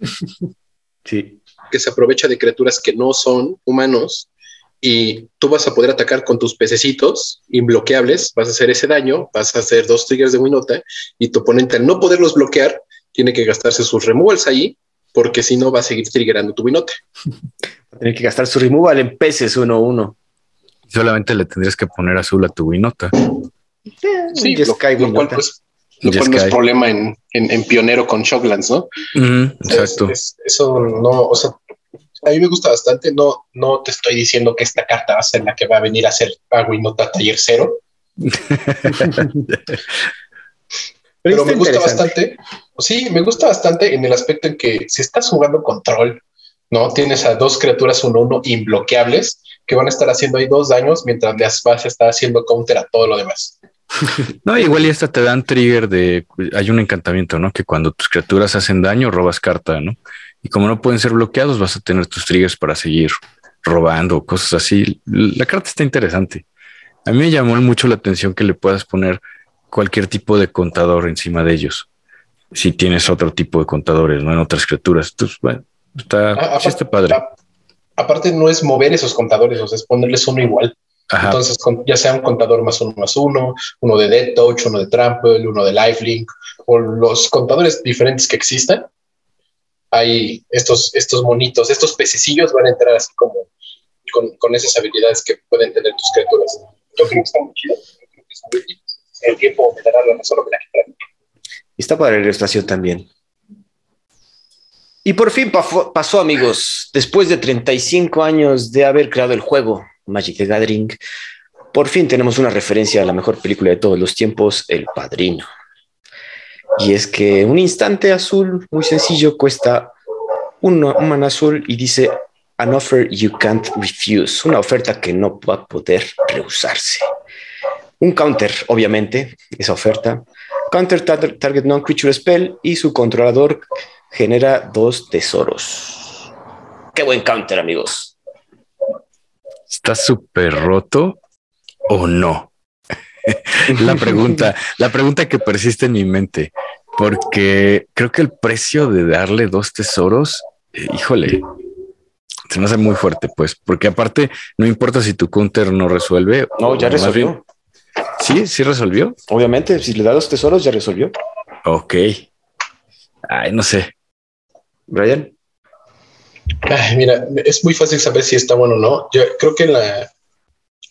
sí. Que se aprovecha de criaturas que no son humanos y tú vas a poder atacar con tus pececitos imbloqueables, vas a hacer ese daño, vas a hacer dos triggers de Winota y tu oponente al no poderlos bloquear tiene que gastarse sus removals ahí porque si no va a seguir triggerando tu Winota. Tiene que gastar su removal en peces uno a uno. Solamente le tendrías que poner azul a tu Winota. Sí, lo, lo cual pues no es problema en, en, pionero con Shocklands, ¿no? exacto. eso no, o sea, A mí me gusta bastante. No, no te estoy diciendo que esta carta va a ser la que va a venir a ser agua y nota taller cero. Pero, me gusta bastante. Sí, me gusta bastante en el aspecto en que si estás jugando control, ¿no? Tienes a dos criaturas 1-1 imbloqueables que van a estar haciendo ahí dos daños mientras las vas a estar haciendo counter a todo lo demás. No, igual y hasta te dan trigger de hay un encantamiento, ¿no? Que cuando tus criaturas hacen daño, robas carta, ¿no? Y como no pueden ser bloqueados, vas a tener tus triggers para seguir robando, cosas así. La carta está interesante. A mí me llamó mucho la atención que le puedas poner cualquier tipo de contador encima de ellos. Si tienes otro tipo de contadores, ¿no? En otras criaturas. Entonces, bueno, está, ah, está padre. aparte, no es mover esos contadores, o sea, es ponerles uno igual. Entonces, ya sea un contador más uno más uno, uno de Dead Touch, uno de Trample, uno de Lifelink, o los contadores diferentes que existan, hay estos, estos monitos, estos pececillos van a entrar así como con, con esas habilidades que pueden tener tus criaturas. Yo creo que está muy chido. El tiempo me dará la razón que la Y está para la ilustración también. Y por fin pasó, amigos, después de 35 años de haber creado el juego Magic the Gathering, por fin tenemos una referencia a la mejor película de todos los tiempos, El Padrino. Y es que un instante azul muy sencillo cuesta un, un azul y dice an offer you can't refuse, una oferta que no va a poder rehusarse. Un counter, obviamente, esa oferta. Counter target non-creature spell y su controlador genera dos tesoros. Qué buen counter, amigos. ¿Está súper roto o no? la pregunta, la pregunta que persiste en mi mente, porque creo que el precio de darle dos tesoros, eh, híjole, se me hace muy fuerte, pues, porque aparte no importa si tu counter no resuelve. No, ya resolvió. sí, sí resolvió. Obviamente, si le da dos tesoros, ya resolvió. Ok. Ay, no sé. Brian. Mira, es muy fácil saber si está bueno o no. Yo creo que la,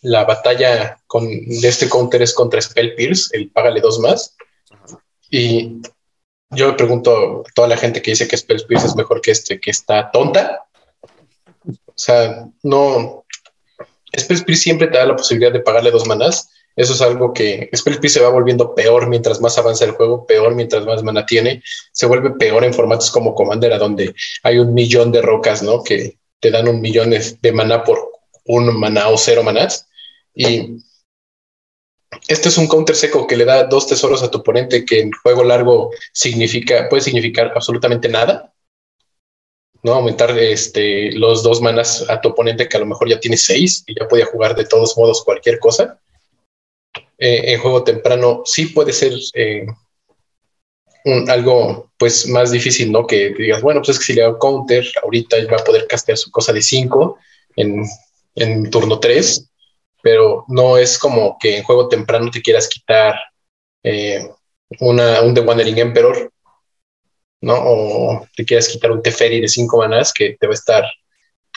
la batalla con, de este counter es contra Spell Pierce, el págale dos más. Y yo me pregunto a toda la gente que dice que Spell Pierce es mejor que este, que está tonta. O sea, no. Spell Pierce siempre te da la posibilidad de pagarle dos manas eso es algo que Spell se va volviendo peor mientras más avanza el juego, peor mientras más mana tiene. Se vuelve peor en formatos como Commander, donde hay un millón de rocas, ¿no? Que te dan un millón de mana por un mana o cero manas. Y este es un counter seco que le da dos tesoros a tu oponente que en juego largo significa, puede significar absolutamente nada. ¿no? Aumentar este, los dos manas a tu oponente que a lo mejor ya tiene seis y ya podía jugar de todos modos cualquier cosa. Eh, en juego temprano sí puede ser eh, algo pues más difícil, ¿no? Que digas, bueno, pues es que si le hago counter, ahorita va a poder castear su cosa de 5 en, en, turno 3, pero no es como que en juego temprano te quieras quitar eh, una, un The Wandering Emperor, ¿no? O te quieras quitar un Teferi de 5 manas que te va a estar,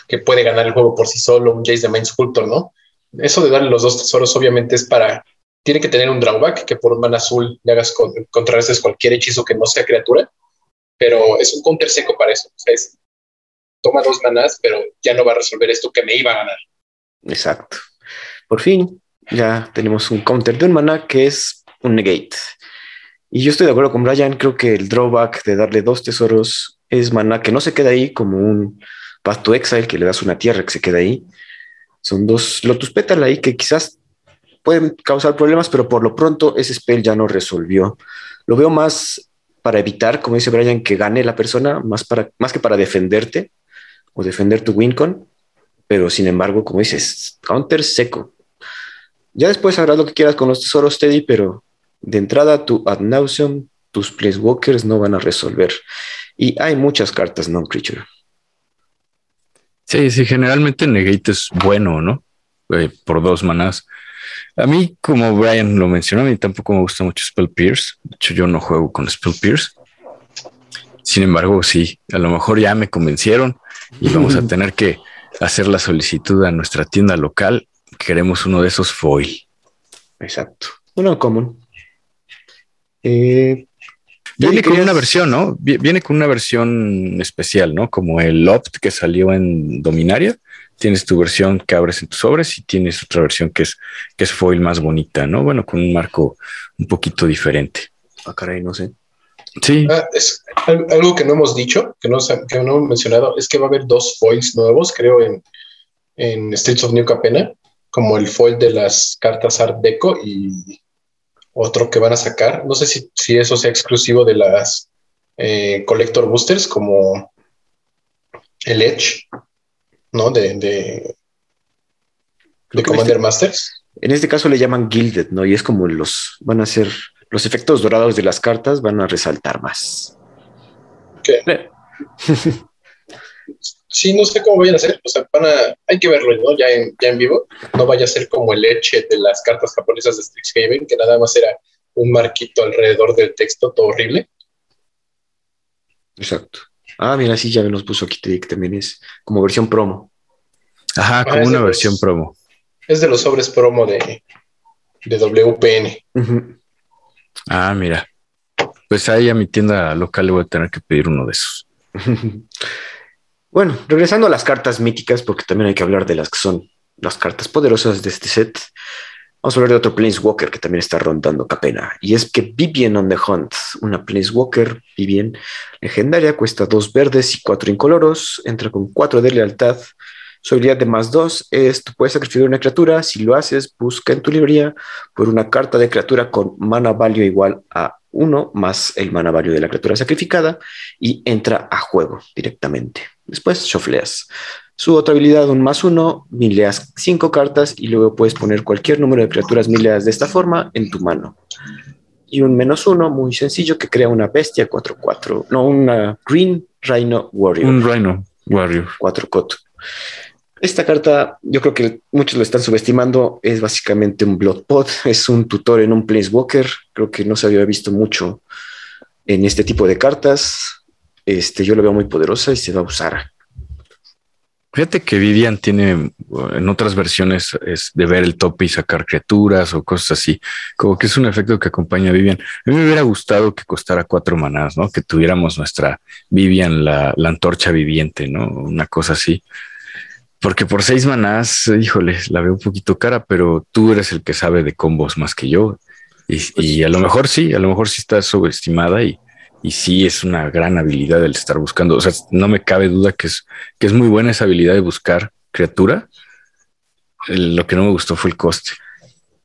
que puede ganar el juego por sí solo, un Jace de Mind Sculptor, ¿no? Eso de darle los dos tesoros obviamente es para tiene que tener un drawback que por un mana azul le hagas con, contrarrestes cualquier hechizo que no sea criatura, pero es un counter seco para eso. toma dos manas, pero ya no va a resolver esto que me iba a ganar. Exacto. Por fin, ya tenemos un counter de un mana que es un negate. Y yo estoy de acuerdo con Brian, creo que el drawback de darle dos tesoros es mana que no se queda ahí como un Path to Exile, que le das una tierra que se queda ahí. Son dos Lotus Petal ahí que quizás pueden causar problemas, pero por lo pronto ese spell ya no resolvió. Lo veo más para evitar, como dice Brian, que gane la persona, más, para, más que para defenderte o defender tu wincon, pero sin embargo, como dices, counter seco. Ya después harás lo que quieras con los tesoros, Teddy, pero de entrada tu ad nauseum, tus placewalkers no van a resolver. Y hay muchas cartas non-creature. Sí, sí, generalmente Negate es bueno, ¿no? Eh, por dos manas. A mí, como Brian lo mencionó, a mí tampoco me gusta mucho Spell Pierce. De hecho, yo no juego con Spell Pierce. Sin embargo, sí, a lo mejor ya me convencieron y vamos a tener que hacer la solicitud a nuestra tienda local. Queremos uno de esos foil. Exacto. Uno común. Eh, Viene con una versión, ¿no? Viene con una versión especial, ¿no? Como el Opt que salió en Dominaria. Tienes tu versión que abres en tus sobres y tienes otra versión que es, que es foil más bonita, ¿no? Bueno, con un marco un poquito diferente. Ah, caray, no sé. Sí. Ah, es algo que no hemos dicho, que no, que no hemos mencionado, es que va a haber dos foils nuevos, creo, en, en Streets of New Capena, como el foil de las cartas Art Deco y otro que van a sacar. No sé si, si eso sea exclusivo de las eh, Collector Boosters, como el Edge, ¿no? De, de, de Commander Masters. En este caso le llaman Gilded, ¿no? Y es como los, van a ser, los efectos dorados de las cartas van a resaltar más. ¿Qué? sí, no sé cómo vayan a hacer. O sea, van a, hay que verlo, ¿no? Ya en, ya en vivo. No vaya a ser como el leche de las cartas japonesas de Strixhaven, que nada más era un marquito alrededor del texto, todo horrible. Exacto. Ah, mira, sí, ya nos puso aquí que también es como versión promo. Ajá, ah, como una versión promo. Es de los sobres promo de, de WPN. Ah, mira. Pues ahí a mi tienda local le voy a tener que pedir uno de esos. Bueno, regresando a las cartas míticas, porque también hay que hablar de las que son las cartas poderosas de este set. Vamos a hablar de otro Planeswalker que también está rondando Capena. Y es que Vivian on the Hunt, una Planeswalker Vivian legendaria, cuesta dos verdes y cuatro incoloros, entra con cuatro de lealtad. Su habilidad de más dos es: tú puedes sacrificar una criatura. Si lo haces, busca en tu librería por una carta de criatura con mana value igual a uno más el mana value de la criatura sacrificada y entra a juego directamente. Después chofleas. Su otra habilidad, un más uno, mileas cinco cartas y luego puedes poner cualquier número de criaturas mileas de esta forma en tu mano. Y un menos uno, muy sencillo, que crea una bestia 4-4. No, una Green Rhino Warrior. Un Rhino Warrior. 4 coto. Esta carta, yo creo que muchos lo están subestimando, es básicamente un Bloodpot, es un tutor en un Planeswalker. Creo que no se había visto mucho en este tipo de cartas. Este, yo lo veo muy poderosa y se va a usar. Fíjate que Vivian tiene en otras versiones es de ver el tope y sacar criaturas o cosas así, como que es un efecto que acompaña a Vivian. A mí me hubiera gustado que costara cuatro manás, ¿no? Que tuviéramos nuestra Vivian, la, la antorcha viviente, ¿no? Una cosa así. Porque por seis manás, híjole, la veo un poquito cara, pero tú eres el que sabe de combos más que yo. Y, y a lo mejor sí, a lo mejor sí está subestimada y, y sí es una gran habilidad el estar buscando. O sea, no me cabe duda que es, que es muy buena esa habilidad de buscar criatura. lo que no me gustó fue el coste.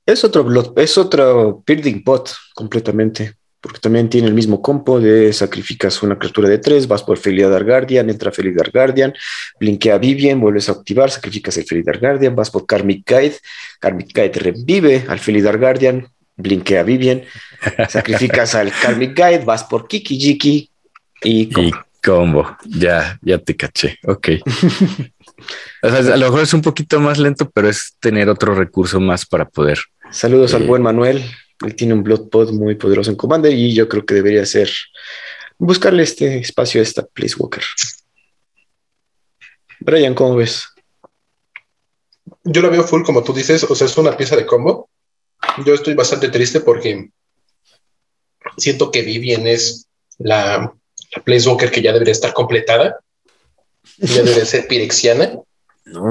Es otro, es otro building pot completamente, porque también tiene el mismo compo de sacrificas una criatura de tres, vas por Felidar Guardian, entra Felidar Guardian, blinkea Vivian, vuelves a activar, sacrificas el Felidar Guardian, vas por Karmic Guide, Karmic Guide revive al Felidar Guardian, blinkea Vivian, sacrificas al Karmic Guide, vas por Kiki Jiki y combo. Ya, ya te caché. Ok. a lo mejor es un poquito más lento, pero es tener otro recurso más para poder. Saludos al eh, buen Manuel. Él tiene un Bloodpod muy poderoso en Commander y yo creo que debería ser buscarle este espacio a esta Walker. Brian, ¿cómo ves? Yo lo veo full, como tú dices, o sea, es una pieza de combo yo estoy bastante triste porque siento que Vivian es la, la Planeswalker que ya debería estar completada. Ya debería ser pirexiana. No.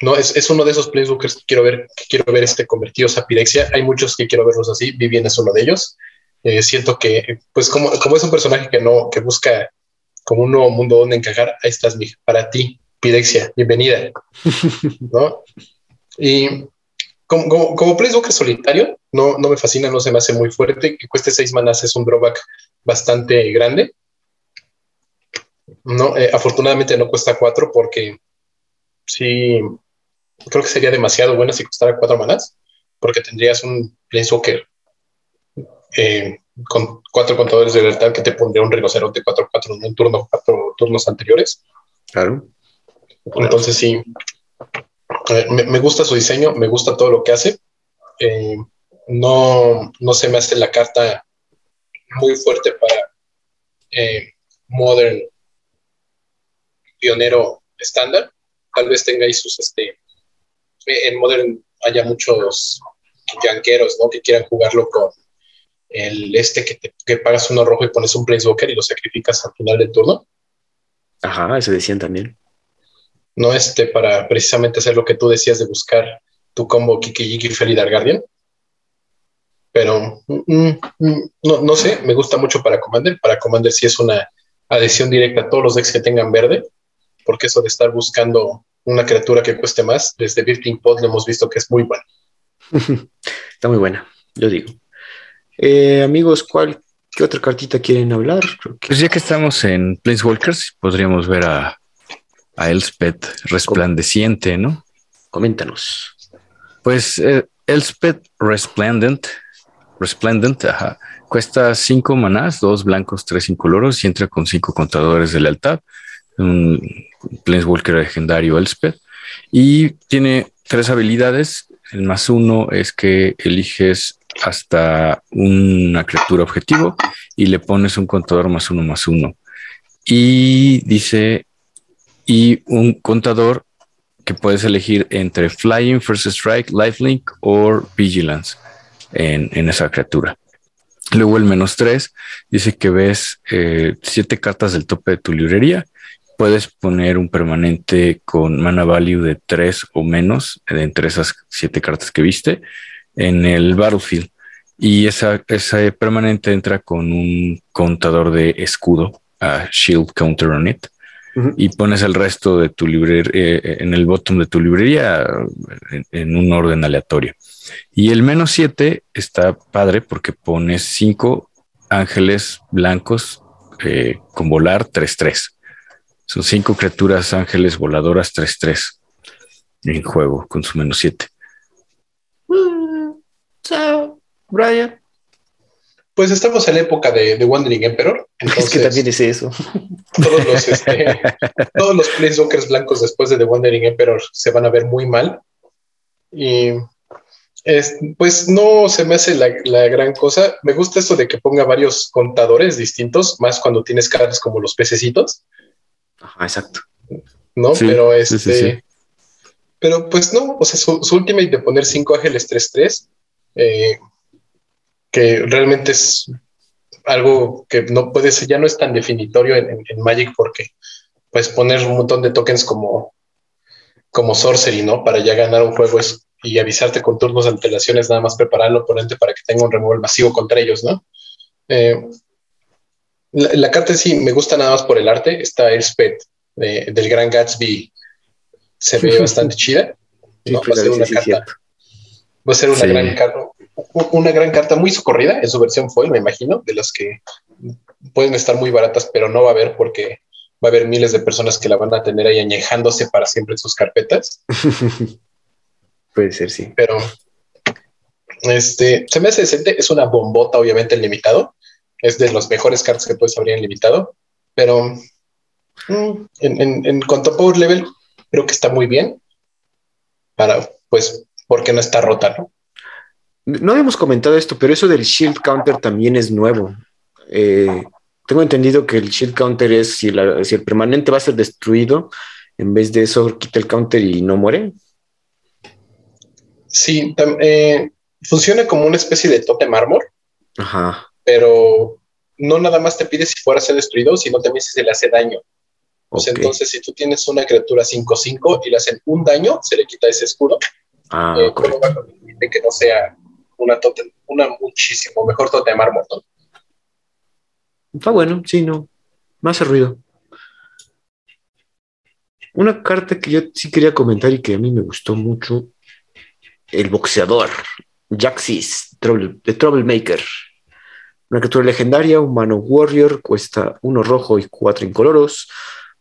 no, es, uno de esos Planeswalkers que quiero ver, que quiero ver este convertidos a Pirexia. Hay muchos que quiero verlos así. Vivian es uno de ellos. Eh, siento que, pues, como, como es un personaje que no, que busca como un nuevo mundo donde encajar, ahí estás, para ti, Pirexia, bienvenida. ¿No? Y como, como, como solitario, no, no me fascina, no se me hace muy fuerte. Que cueste seis manas es un drawback bastante grande. No, eh, afortunadamente no cuesta cuatro porque sí, creo que sería demasiado bueno si costara cuatro manas, porque tendrías un Planeswalker eh, con cuatro contadores de verdad que te pondría un rinoceronte 4-4 en un turno, cuatro turnos anteriores. Claro. Entonces sí, me, gusta su diseño, me gusta todo lo que hace. Eh, no, no se me hace la carta muy fuerte para eh, Modern pionero estándar. Tal vez tengáis sus, este, en Modern haya muchos yanqueros, ¿no? Que quieran jugarlo con, el este que, te, pagas uno rojo y pones un Planeswalker y lo sacrificas al final del turno. Ajá, eso decían también. No este para precisamente hacer lo que tú decías de buscar tu combo Kiki Yiki Felidar Guardian. Pero mm, mm, no, no, sé, me gusta mucho para Commander. Para Commander sí es una adhesión directa a todos los decks que tengan verde, porque eso de estar buscando una criatura que cueste más, desde Birthing Pod lo hemos visto que es muy bueno. Está muy buena, yo digo. Eh, amigos, ¿cuál, ¿qué otra cartita quieren hablar? Pues ya que estamos en Planeswalkers, podríamos ver a, a Elspeth resplandeciente, ¿no? Coméntanos. Pues eh, Elspeth Resplendent, Resplendent, ajá, cuesta cinco manás, dos blancos, tres incoloros y entra con cinco contadores de lealtad. Un Planeswalker legendario Elspeth. Y tiene tres habilidades. El más uno es que eliges hasta una criatura objetivo y le pones un contador más uno más uno. Y dice, y un contador que puedes elegir entre Flying, First Strike, Lifelink o Vigilance en, esa criatura. Luego el menos tres dice que ves eh, siete cartas del tope de tu librería. Puedes poner un permanente con mana value de tres o menos entre esas siete cartas que viste en el battlefield. Y esa, esa permanente entra con un contador de escudo, a shield counter on it. Y pones el resto de tu librería eh, en el bottom de tu librería en, un orden aleatorio. Y el menos 7 está padre porque pones cinco ángeles blancos eh, con volar 3-3. Son cinco criaturas ángeles voladoras 3-3 en juego con su menos 7. Chao, Brian. Pues estamos en la época de, de Wandering Emperor. Entonces, es que también es eso. Todos los, este, todos los Planeswalkers blancos después de The Wandering Emperor se van a ver muy mal. Y pues no se me hace la, la, gran cosa. Me gusta esto de que ponga varios contadores distintos, más cuando tienes cartas como los pececitos. Ajá, exacto. ¿No? pero este. pero pues no, o sea, su, su ultimate de poner cinco ángeles 3-3 eh, que realmente es algo que no puede ser, ya no es tan definitorio en, Magic porque puedes poner un montón de tokens como, como Sorcery, ¿no? Para ya ganar un juego y avisarte con turnos de antelaciones, nada más preparar al oponente para que tenga un removal masivo contra ellos, ¿no? Eh, la, carta sí me gusta nada más por el arte. Está el eh, del Gran Gatsby, se ve bastante chida. va a ser una carta. Va a ser una gran carta una gran carta muy socorrida en su versión foil, me imagino, de las que pueden estar muy baratas, pero no va a haber porque va a haber miles de personas que la van a tener ahí añejándose para siempre en sus carpetas. Puede ser, sí. Pero este se me hace decente. Es una bombota, obviamente, en limitado. Es de los mejores cartas que puedes abrir en limitado. Pero mm, en, en, cuanto a power level, creo que está muy bien. Para, pues, porque no está rota, ¿no? No habíamos comentado esto, pero eso del shield counter también es nuevo. Eh, tengo entendido que el shield counter es si, el permanente va a ser destruido, en vez de eso quita el counter y no muere. Sí, eh, funciona como una especie de totem armor. Ajá. Pero no nada más te pide si fuera a ser destruido, sino también si se le hace daño. entonces, si tú tienes una criatura 5-5 y le hacen un daño, se le quita ese escudo. Ah, eh, que no sea una, una muchísimo mejor totem mármol. Está bueno, sí, no. Me hace ruido. Una carta que yo sí quería comentar y que a mí me gustó mucho. El boxeador. Jaxis, de Troublemaker. Una criatura legendaria, humano warrior, cuesta uno rojo y cuatro incoloros.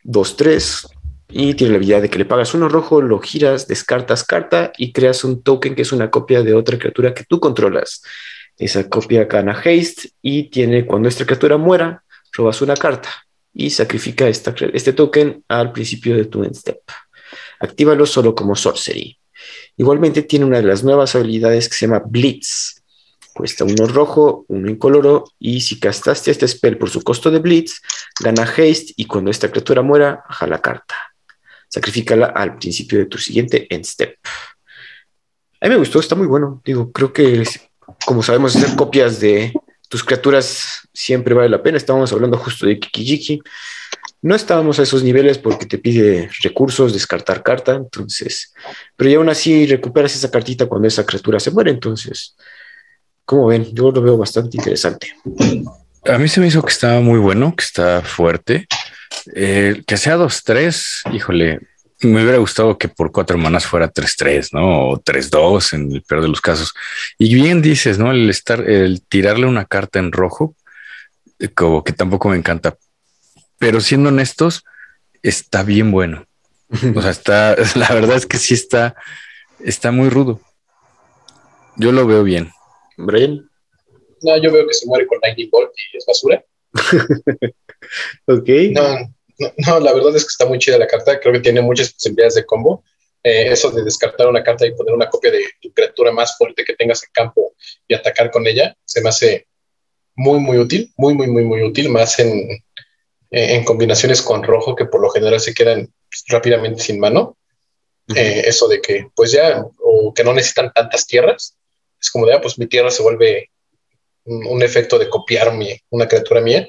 Dos, tres y tiene la habilidad de que le pagas uno rojo, lo giras, descartas carta y creas un token que es una copia de otra criatura que tú controlas. Esa copia gana haste y tiene cuando esta criatura muera, robas una carta y sacrifica esta, este token al principio de tu end step. Actívalo solo como sorcery. Igualmente tiene una de las nuevas habilidades que se llama Blitz. Cuesta uno rojo, uno incoloro y si castaste este spell por su costo de Blitz, gana haste y cuando esta criatura muera, jala carta sacrifícala al principio de tu siguiente end step. A mí me gustó, está muy bueno. Digo, creo que como sabemos hacer copias de tus criaturas siempre vale la pena. Estábamos hablando justo de Kikijiki. No estábamos a esos niveles porque te pide recursos, descartar carta, entonces, pero ya aún así recuperas esa cartita cuando esa criatura se muere, entonces, como ven, yo lo veo bastante interesante. A mí se me hizo que estaba muy bueno, que está fuerte. Eh, que sea 2-3, híjole, me hubiera gustado que por cuatro manas fuera 3-3, ¿no? O 3-2 en el peor de los casos. Y bien dices, ¿no? El estar, el tirarle una carta en rojo, eh, como que tampoco me encanta. Pero siendo honestos, está bien bueno. O sea, está, la verdad es que sí está, está muy rudo. Yo lo veo bien. Brian. No, yo veo que se muere con Lightning Bolt y es basura. ok. No, no, la verdad es que está muy chida la carta. Creo que tiene muchas posibilidades de combo. Eh, eso de descartar una carta y poner una copia de tu criatura más fuerte que tengas en campo y atacar con ella, se me hace muy, muy útil. Muy, muy, muy, muy útil. Más en, en combinaciones con rojo que por lo general se quedan rápidamente sin mano. Eh, eso de que, pues ya, o que no necesitan tantas tierras. Es como de, ah, pues mi tierra se vuelve un, efecto de copiar mi, una criatura mía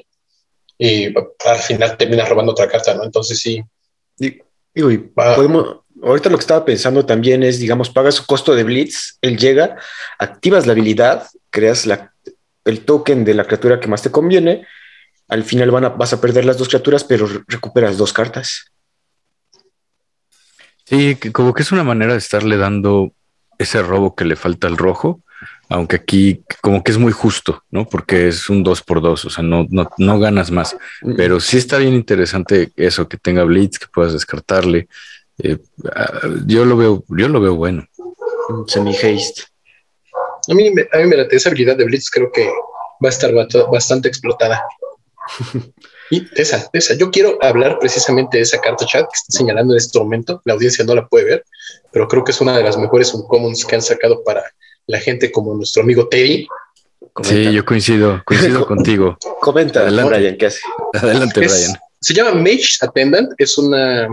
y al final termina robando otra carta, ¿no? Entonces sí. Digo, y podemos, ahorita lo que estaba pensando también es, digamos, pagas su costo de Blitz, él llega, activas la habilidad, creas la, el token de la criatura que más te conviene, al final van a, vas a perder las dos criaturas, pero recuperas dos cartas. Sí, como que es una manera de estarle dando ese robo que le falta al rojo aunque aquí como que es muy justo, ¿no? Porque es un dos por dos, o sea, no, no, no ganas más, mm. pero sí está bien interesante eso, que tenga blitz, que puedas descartarle. Eh, ah, yo lo veo, yo lo veo bueno. Semi haste. A mí, a mí me late esa habilidad de blitz, creo que va a estar bastante explotada. Y esa, esa, yo quiero hablar precisamente de esa carta chat que está señalando en este momento. La audiencia no la puede ver, pero creo que es una de las mejores uncommons que han sacado para la gente como nuestro amigo Teddy. Sí, yo coincido, coincido contigo. Comenta, Adelante. Brian, ¿qué hace? Adelante, Brian. Se llama Mage Attendant, es una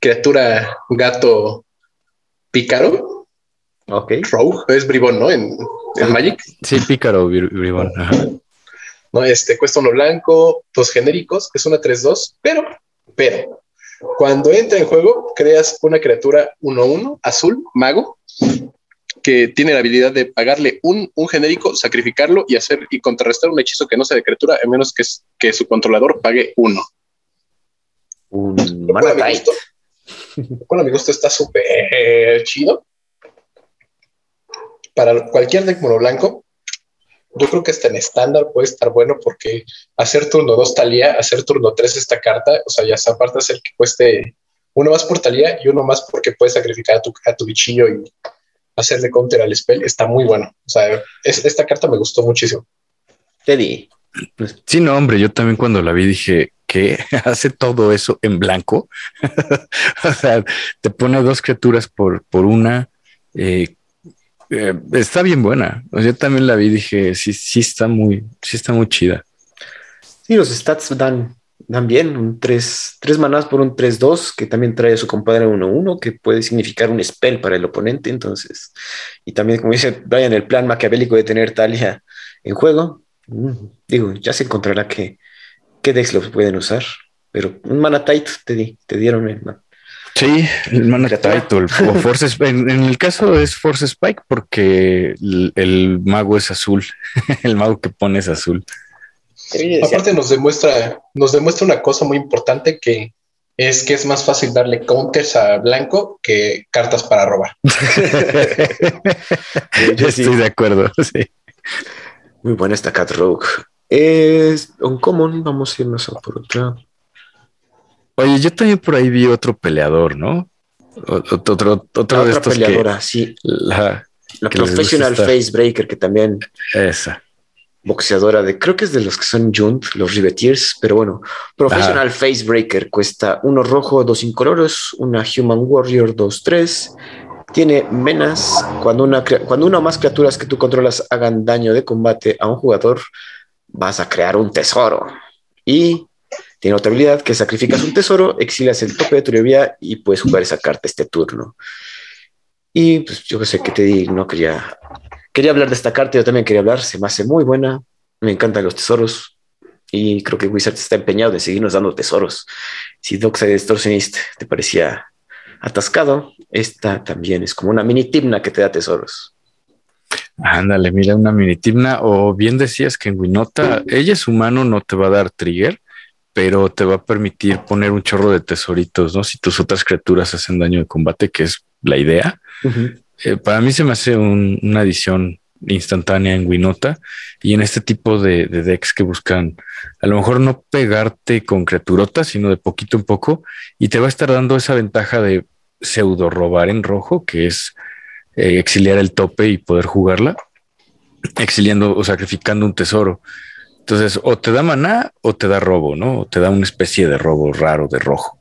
criatura gato pícaro. Ok. Rogue, es bribón, ¿no? En, Magic. Sí, pícaro, bribón. No, este cuesta uno blanco, dos genéricos, es una 3-2, pero, pero, cuando entra en juego, creas una criatura 1-1 azul, mago, que tiene la habilidad de pagarle un, genérico, sacrificarlo y hacer y contrarrestar un hechizo que no sea de criatura, a menos que, que su controlador pague uno. Un bueno, mi gusto, bueno, mi gusto está súper chido. Para cualquier deck mono blanco, yo creo que hasta en estándar puede estar bueno porque hacer turno 2 talía, hacer turno 3 esta carta, o sea, ya aparte hacer que cueste uno más por talía y uno más porque puedes sacrificar a tu, a tu bichillo y hacerle counter al spell está muy bueno. O sea, esta carta me gustó muchísimo. Teddy. Sí, no, hombre, yo también cuando la vi dije que hace todo eso en blanco. o sea, te pone dos criaturas por, por una. Eh, eh, está bien buena. yo también la vi y dije, sí, sí está muy, sí está muy chida. Sí, los stats dan también un 3, 3 manás por un 3-2, que también trae a su compadre 1-1, que puede significar un spell para el oponente. Entonces, y también, como dice Brian, el plan maquiavélico de tener Talia en juego, mm, digo, ya se encontrará qué, qué decks lo pueden usar. Pero un mana tight te, te dieron el Sí, el mana tight o, Force en, en, el caso es Force Spike porque el, el mago es azul. el mago que pone es azul. Aparte nos demuestra, nos demuestra una cosa muy importante que es que es más fácil darle counters a blanco que cartas para robar. Yo estoy de acuerdo. Muy buena esta Cat Rogue. Es un común, vamos a irnos a por otra. Oye, yo también por ahí vi otro peleador, ¿no? Otro, otro, de estos peleadora, sí. La, la Professional Facebreaker, que también. Esa boxeadora de, creo que es de los que son Junt, los Riveteers, pero bueno, Professional Facebreaker cuesta uno rojo, dos incoloros, una Human Warrior, dos, tres. Tiene menas cuando una, cuando una o más criaturas que tú controlas hagan daño de combate a un jugador, vas a crear un tesoro. Y tiene otra habilidad que sacrificas un tesoro, exilias el tope de tu vía y puedes jugar esa carta este turno. Y pues yo sé que te di, no quería Quería hablar de esta carta, yo también quería hablar, se me hace muy buena. Me encantan los tesoros. Y creo que Wizard está empeñado en seguirnos dando tesoros. Si Dockside Distortionist te parecía atascado, esta también es como una mini timna que te da tesoros. Ándale, mira una mini timna. O bien decías que en Winota, ella es humano, no te va a dar trigger, pero te va a permitir poner un chorro de tesoritos, ¿no? Si tus otras criaturas hacen daño de combate, que es la idea. Eh, para mí se me hace una adición instantánea en Winota y en este tipo de, decks que buscan a lo mejor no pegarte con criaturotas, sino de poquito en poco y te va a estar dando esa ventaja de pseudo robar en rojo, que es eh, exiliar el tope y poder jugarla, exiliando o sacrificando un tesoro. Entonces, o te da maná o te da robo, ¿no? O te da una especie de robo raro de rojo.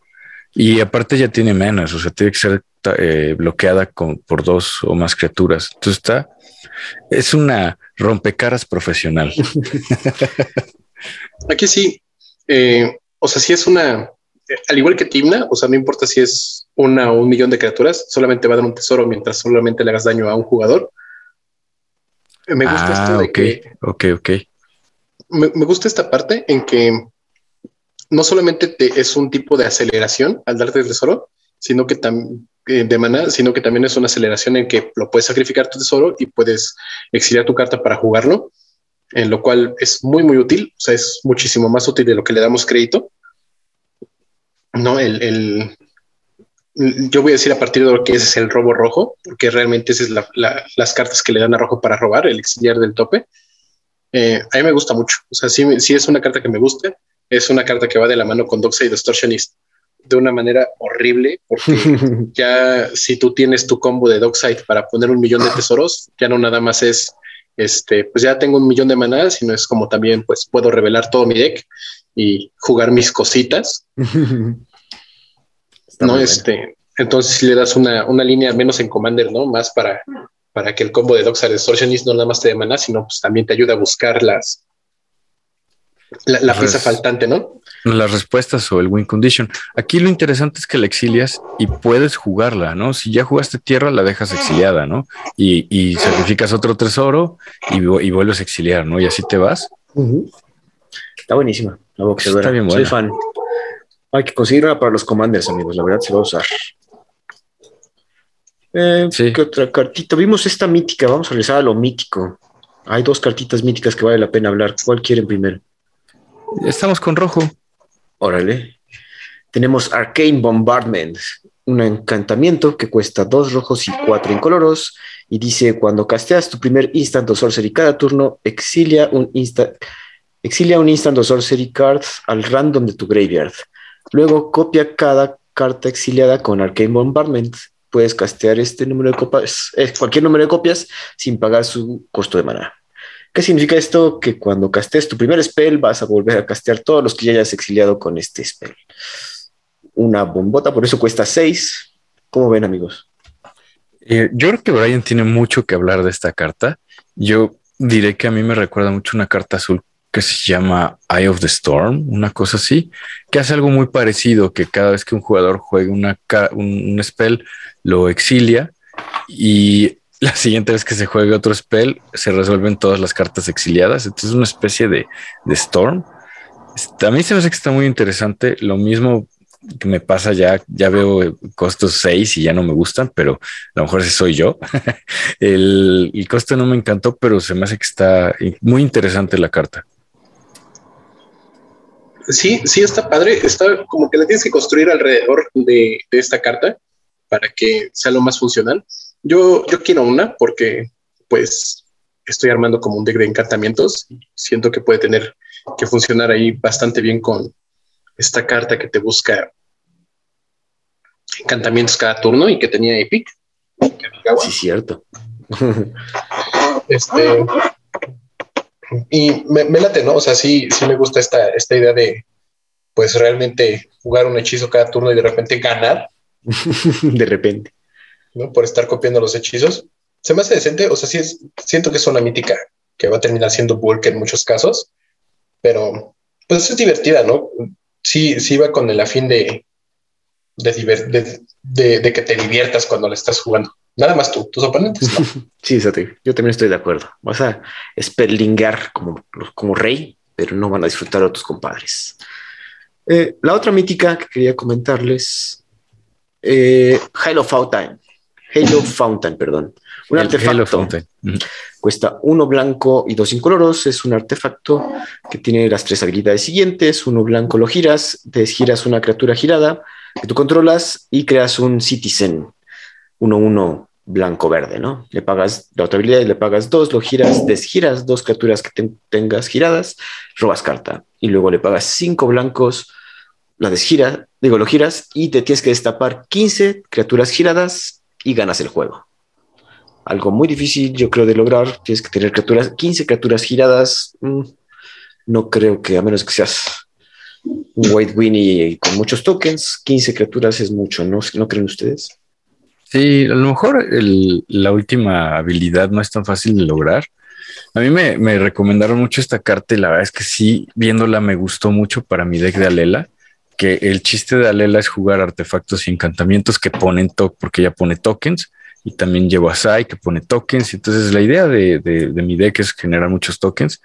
Y aparte ya tiene menos, o sea, tiene que ser eh, bloqueada con, por dos o más criaturas. Entonces está, es una rompecaras profesional. Aquí sí, eh, o sea, si es una, al igual que Timna, o sea, no importa si es una o un millón de criaturas, solamente va a dar un tesoro mientras solamente le hagas daño a un jugador. Me gusta esto de ah, que, ok, ok. Me, me, gusta esta parte en que no solamente te, es un tipo de aceleración al darte el tesoro, sino que también eh, de sino que también es una aceleración en que lo puedes sacrificar tu tesoro y puedes exiliar tu carta para jugarlo, en lo cual es muy, muy útil. O sea, es muchísimo más útil de lo que le damos crédito. No, el, el yo voy a decir a partir de lo que es el robo rojo, porque realmente esas es las cartas que le dan a rojo para robar, el exiliar del tope. Eh, a mí me gusta mucho. O sea, sí, sí es una carta que me gusta es una carta que va de la mano con Dockside Distortionist de una manera horrible, porque ya si tú tienes tu combo de Dockside para poner un millón de tesoros, ya no nada más es, este, pues ya tengo un millón de manadas, sino es como también, pues puedo revelar todo mi deck y jugar mis cositas. no, este, entonces si le das una, una línea menos en Commander, ¿no? Más para, para que el combo de Dockside Distortionist no nada más te dé maná, sino pues también te ayuda a buscar las, la, pieza faltante, ¿no? Las respuestas o el win condition. Aquí lo interesante es que la exilias y puedes jugarla, ¿no? Si ya jugaste tierra, la dejas exiliada, ¿no? Y, sacrificas otro tesoro y, vuelves a exiliar, ¿no? Y así te vas. Está buenísima la boxeadora. Está bien buena. Soy fan. Hay que conseguirla para los commanders, amigos. La verdad se va a usar. Eh, sí. ¿Qué otra cartita? Vimos esta mítica. Vamos a regresar a lo mítico. Hay dos cartitas míticas que vale la pena hablar. ¿Cuál quieren primero? Estamos con rojo. Órale. Tenemos Arcane Bombardment, un encantamiento que cuesta dos rojos y cuatro incoloros. Y dice: Cuando casteas tu primer instant o sorcery cada turno, exilia un instant. Exilia un instant o sorcery card al random de tu graveyard. Luego copia cada carta exiliada con Arcane Bombardment. Puedes castear este número de copias, eh, cualquier número de copias sin pagar su costo de mana. ¿Qué significa esto? Que cuando castes tu primer spell vas a volver a castear todos los que ya hayas exiliado con este spell. Una bombota, por eso cuesta 6. ¿Cómo ven, amigos? Eh, yo creo que Brian tiene mucho que hablar de esta carta. Yo diré que a mí me recuerda mucho una carta azul que se llama Eye of the Storm, una cosa así, que hace algo muy parecido, que cada vez que un jugador juega una, un spell, lo exilia y la siguiente vez que se juegue otro spell, se resuelven todas las cartas exiliadas. Entonces es una especie de, Storm. Este, a mí se me hace que está muy interesante. Lo mismo que me pasa ya, ya veo costos 6 y ya no me gustan, pero a lo mejor ese soy yo. el, el costo no me encantó, pero se me hace que está muy interesante la carta. Sí, sí está padre. Está como que la tienes que construir alrededor de, de esta carta para que sea lo más funcional. Yo, yo quiero una porque pues estoy armando como un deck de encantamientos y siento que puede tener que funcionar ahí bastante bien con esta carta que te busca encantamientos cada turno y que tenía Epic. Sí, cierto. Este, y me, late, ¿no? O sea, sí, sí me gusta esta, esta idea de pues realmente jugar un hechizo cada turno y de repente ganar. de repente. Por estar copiando los hechizos. Se me hace decente, o sea, sí es, siento que es una mítica que va a terminar siendo bulk en muchos casos, pero pues es divertida, ¿no? Sí, sí va con el afín de, de, que te diviertas cuando la estás jugando. Nada más tú, tus oponentes. sí, yo también estoy de acuerdo. Vas a esperlingar como, como rey, pero no van a disfrutar a tus compadres. Eh, la otra mítica que quería comentarles, eh, Halo Fountain. Halo Fountain, perdón. Un artefacto. Cuesta uno blanco y dos incoloros. Es un artefacto que tiene las tres habilidades siguientes. Uno blanco lo giras, desgiras una criatura girada que tú controlas y creas un citizen. Uno, uno blanco-verde, ¿no? Le pagas la otra habilidad y le pagas dos, lo giras, desgiras dos criaturas que tengas giradas, robas carta. Y luego le pagas cinco blancos, la desgira, digo, lo giras y te tienes que destapar 15 criaturas giradas y ganas el juego algo muy difícil, yo creo, de lograr. Tienes que tener criaturas, 15 criaturas giradas. Mm, no creo que, a menos que seas un White Winnie con muchos tokens, 15 criaturas es mucho, ¿no? ¿No creen ustedes? Sí, a lo mejor la última habilidad no es tan fácil de lograr. A mí me, me, recomendaron mucho esta carta y la verdad es que sí, viéndola me gustó mucho para mi deck de Alela, que el chiste de Alela es jugar artefactos y encantamientos que ponen, to porque ya pone tokens y también llevo a Sai que pone tokens. Entonces la idea de, de, mi deck es generar muchos tokens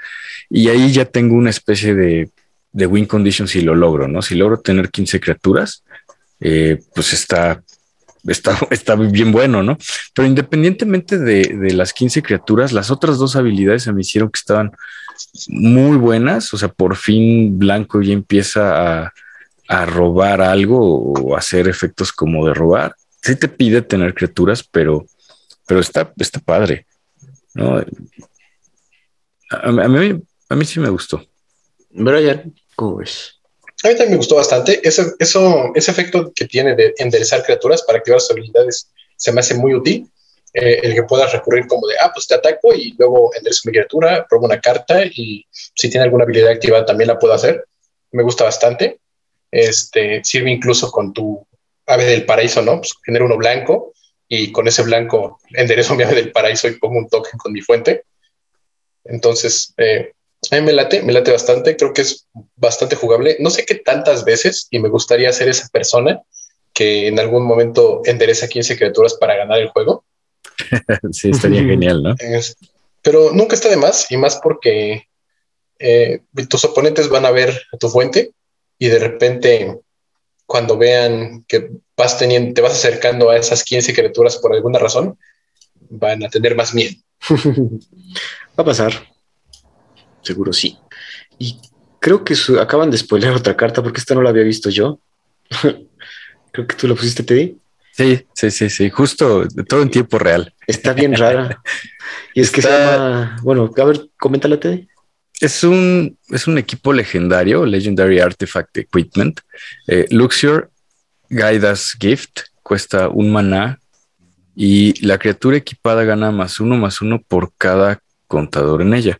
y ahí ya tengo una especie de, win condition si lo logro, ¿no? Si logro tener 15 criaturas, eh, pues está, está, está bien bueno, ¿no? Pero independientemente de, de, las 15 criaturas, las otras dos habilidades se me hicieron que estaban muy buenas. O sea, por fin Blanco ya empieza a, a robar algo o hacer efectos como de robar sí te pide tener criaturas, pero, pero está, está padre. ¿no? A, mí, a mí sí me gustó. Brian, ¿cómo ves? A mí también me gustó bastante. Ese, eso, ese efecto que tiene de enderezar criaturas para activar sus habilidades se me hace muy útil. Eh, el que puedas recurrir como de, ah, pues te ataco y luego enderezo mi criatura, probo una carta y si tiene alguna habilidad activada también la puedo hacer. Me gusta bastante. Este, sirve incluso con tu ave del paraíso, ¿no? Pues genero uno blanco y con ese blanco enderezo mi ave del paraíso y pongo un token con mi fuente. Entonces, eh, a mí me late, me late bastante, creo que es bastante jugable. No sé qué tantas veces y me gustaría ser esa persona que en algún momento endereza 15 criaturas para ganar el juego. sí, estaría genial, ¿no? pero nunca está de más y más porque eh, tus oponentes van a ver tu fuente y de repente cuando vean que vas teniendo, te vas acercando a esas 15 criaturas por alguna razón, van a tener más miedo. Va a pasar. Seguro sí. Y creo que acaban de spoiler otra carta porque esta no la había visto yo. creo que tú la pusiste, Teddy. Sí, sí, sí, sí, justo todo en tiempo real. Está bien rara. y es que se llama, bueno, a ver, coméntala, Teddy. Es un, es un equipo legendario, Legendary Artifact Equipment. Eh, Luxor Guidas Gift cuesta un maná y la criatura equipada gana más uno más uno por cada contador en ella.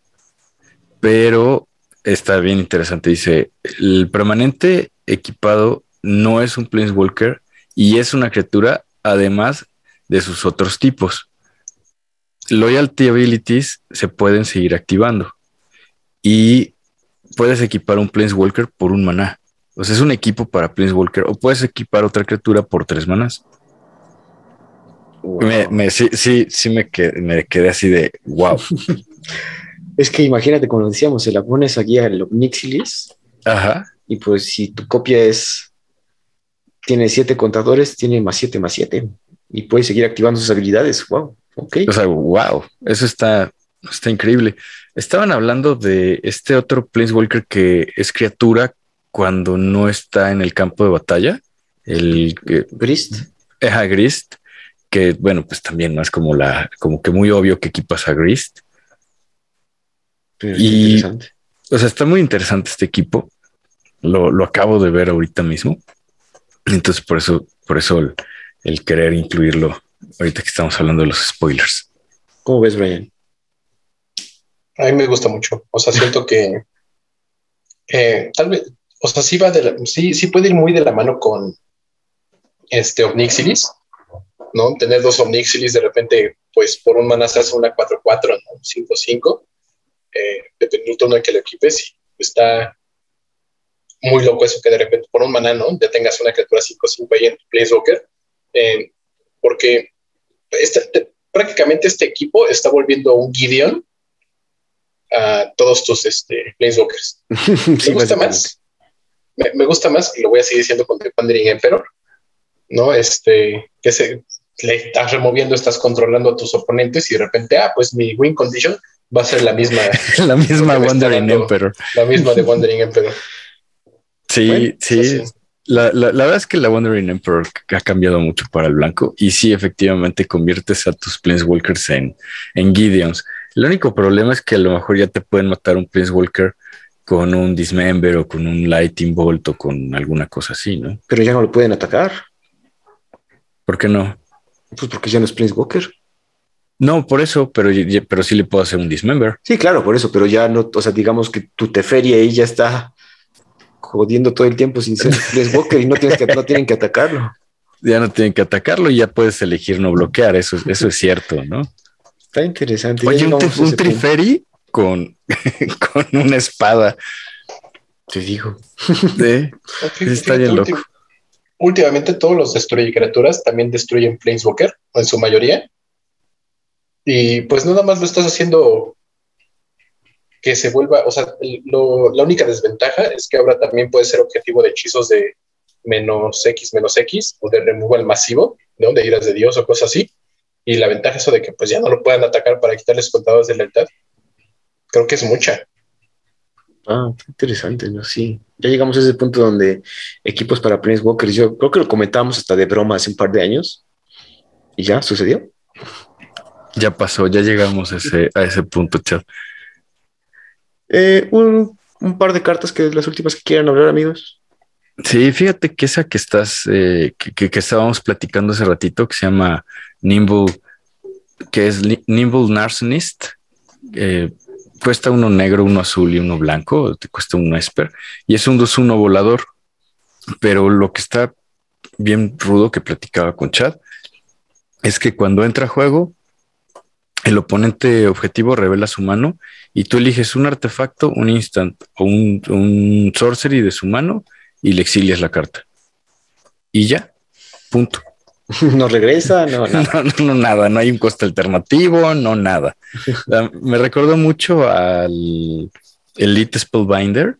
Pero está bien interesante. Dice: el permanente equipado no es un Planeswalker y es una criatura además de sus otros tipos. Loyalty abilities se pueden seguir activando y puedes equipar un Planeswalker por un maná. O sea, es un equipo para Planeswalker. O puedes equipar otra criatura por tres manás. Me, sí, sí, sí me, quedé, me quedé así de wow. es que imagínate, como decíamos, se la pones aquí al Omnixilis. Ajá. Y pues si tu copia es. Tiene siete contadores, tiene más siete más siete. Y puedes seguir activando sus habilidades. Wow. Ok. O sea, wow. Eso está, está increíble. Estaban hablando de este otro Planeswalker que es criatura cuando no está en el campo de batalla. El Grist. Es a Grist, que bueno, pues también no es como la, como que muy obvio que equipas a Grist. y, o sea, está muy interesante este equipo. Lo, lo, acabo de ver ahorita mismo. Entonces, por eso, por eso el, el querer incluirlo ahorita que estamos hablando de los spoilers. ¿Cómo ves, Brian? A mí me gusta mucho. O sea, siento que eh, tal vez, o sea, sí va de sí, sí puede ir muy de la mano con este Omnixilis, ¿no? Tener dos Omnixilis de repente, pues por un mana se hace una 4-4, ¿no? 5-5, eh, dependiendo del turno en que lo equipes, está muy loco eso que de repente por un mana, ¿no? Ya tengas una criatura 5-5 ahí en tu Planeswalker, eh, porque este, prácticamente este equipo está volviendo un Gideon a todos tus este, Planeswalkers. me gusta más. Me, gusta más, y lo voy a seguir diciendo con The Wandering Emperor, ¿no? Este, que se, le estás removiendo, estás controlando a tus oponentes y de repente, ah, pues mi win condition va a ser la misma. la misma Wandering Emperor. La misma de Wandering Emperor. Sí, sí. La, la, verdad es que la Wandering Emperor ha cambiado mucho para el blanco y sí, efectivamente conviertes a tus Planeswalkers en, en Gideons. El único problema es que a lo mejor ya te pueden matar un Planeswalker con un Dismember o con un Lighting Bolt o con alguna cosa así, ¿no? Pero ya no lo pueden atacar. ¿Por qué no? Pues porque ya no es Planeswalker. No, por eso, pero, pero sí le puedo hacer un Dismember. Sí, claro, por eso, pero ya no, o sea, digamos que tu Teferi ahí ya está jodiendo todo el tiempo sin ser Planeswalker y no, tienes que, no tienen que atacarlo. Ya no tienen que atacarlo y ya puedes elegir no bloquear, eso, eso es cierto, ¿no? Está interesante. Oye, un, Triferi con, con una espada. Te digo. está bien loco. Últimamente todos los destruye criaturas también destruyen Planeswalker, en su mayoría. Y pues nada más lo estás haciendo que se vuelva, o sea, la única desventaja es que ahora también puede ser objetivo de hechizos de menos X, menos X, o de removal masivo, ¿no? De iras de Dios o cosas así y la ventaja eso de que pues ya no lo puedan atacar para quitarles contados de lealtad, creo que es mucha. Ah, interesante, ¿no? Sí. Ya llegamos a ese punto donde equipos para Planeswalkers, yo creo que lo comentábamos hasta de broma hace un par de años. ¿Y ya sucedió? Ya pasó, ya llegamos a ese, a ese punto, chat. Eh, un, par de cartas que las últimas que quieran hablar, amigos. Sí, fíjate que esa que estás, eh, que, estábamos platicando hace ratito, que se llama Nimble, que es Nimble Narcenist. Eh, cuesta uno negro, uno azul y uno blanco, te cuesta un Esper, y es un 2-1 volador. Pero lo que está bien rudo que platicaba con Chad es que cuando entra a juego, el oponente objetivo revela su mano y tú eliges un artefacto, un instant o un, un sorcery de su mano y le exilias la carta. Y ya, punto. no regresa, no nada. No, nada, no hay un coste alternativo, no nada. Ah, me recordó mucho al Elite Spellbinder,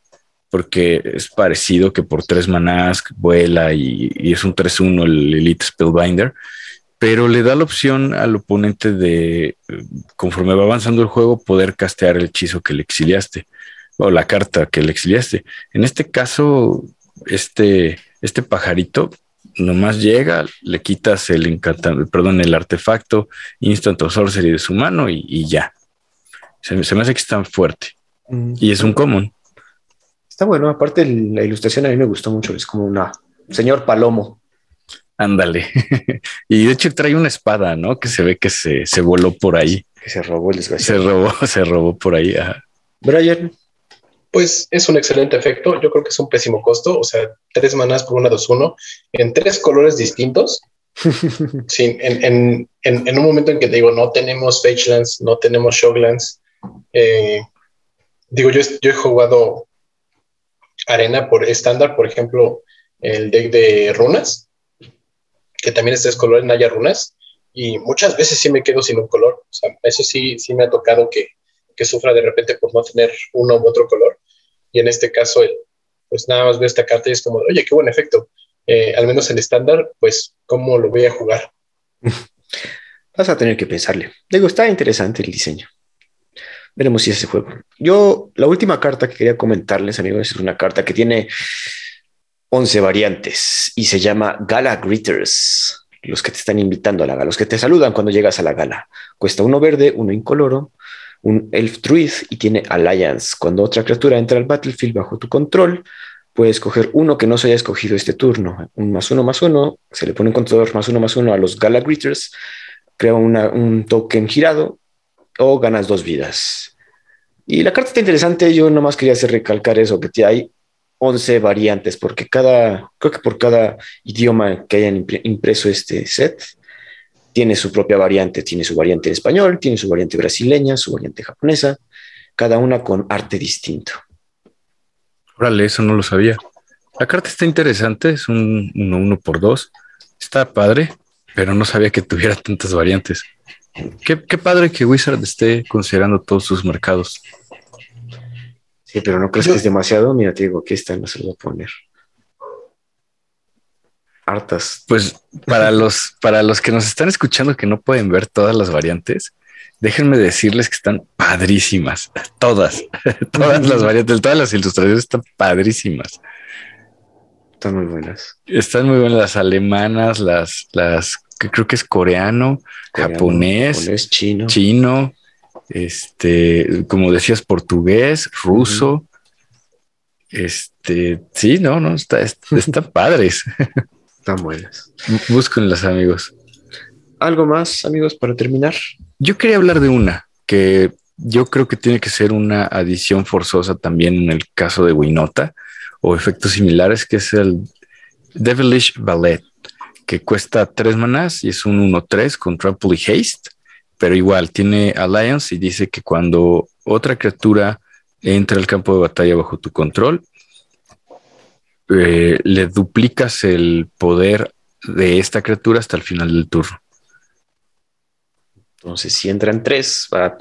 porque es parecido que por tres manás vuela y, es un 3-1 el Elite Spellbinder, pero le da la opción al oponente de, conforme va avanzando el juego, poder castear el hechizo que le exiliaste o la carta que le exiliaste. En este caso, este, este pajarito nomás llega, le quitas el encantamiento, perdón, el artefacto instant o sorcery de su mano y, ya. Se, me hace que es tan fuerte. Mm. Y es un común. Está bueno, aparte la ilustración a mí me gustó mucho, es como una señor palomo. Ándale. y de hecho trae una espada, ¿no? Que se ve que se, voló por ahí. Que se robó el desgraciado. Se robó, se robó por ahí. Brian, pues es un excelente efecto. Yo creo que es un pésimo costo. O sea, tres manás por una 2-1 en tres colores distintos. Sin, en, un momento en que te digo, no tenemos Fagelands, no tenemos Showlands. Eh, digo, yo, yo he jugado arena por estándar, por ejemplo, el deck de runas, que también es tres colores, Naya runas, y muchas veces sí me quedo sin un color. O sea, eso sí, sí me ha tocado que, que sufra de repente por no tener uno u otro color. Y en este caso, pues nada más veo esta carta y es como, oye, qué buen efecto. Eh, al menos en estándar, pues, ¿cómo lo voy a jugar? Vas a tener que pensarle. Digo, está interesante el diseño. Veremos si ese juego. Yo, la última carta que quería comentarles, amigos, es una carta que tiene 11 variantes y se llama Gala Greeters. Los que te están invitando a la gala, los que te saludan cuando llegas a la gala. Cuesta uno verde, uno incoloro, un Elf Druid y tiene Alliance. Cuando otra criatura entra al battlefield bajo tu control, puedes escoger uno que no se haya escogido este turno. Un más uno más uno, se le pone un contador más uno más uno a los Gala Greeters, crea un token girado o ganas dos vidas. Y la carta está interesante, yo nomás quería hacer recalcar eso, que hay 11 variantes, porque cada, creo que por cada idioma que hayan impreso este set, tiene su propia variante, tiene su variante en español, tiene su variante brasileña, su variante japonesa, cada una con arte distinto. Órale, eso no lo sabía. La carta está interesante, es un 1 uno, por dos. Está padre. pero no sabía que tuviera tantas variantes. Qué, padre que Wizard esté considerando todos sus mercados. Sí, pero no crees que es demasiado. Mira, te digo, aquí está, no se lo voy a poner. Hartas. Pues para los, para los que nos están escuchando que no pueden ver todas las variantes, déjenme decirles que están padrísimas. Todas, todas las variantes, todas las ilustraciones están padrísimas. Están muy buenas. Están muy buenas las alemanas, las, las que creo que es coreano, japonés, chino. chino, este, como decías, portugués, ruso. Este, sí, no, no, está, están padres. Están buenas. Búsquenlas, amigos. ¿Algo más, amigos, para terminar? Yo quería hablar de una que yo creo que tiene que ser una adición forzosa también en el caso de Winota o efectos similares, que es el Devilish Ballet, que cuesta tres manas y es un 1-3 con Trample y Haste, pero igual tiene Alliance y dice que cuando otra criatura entra al campo de batalla bajo tu control, eh, le duplicas el poder de esta criatura hasta el final del turno. Entonces, si entran tres, va a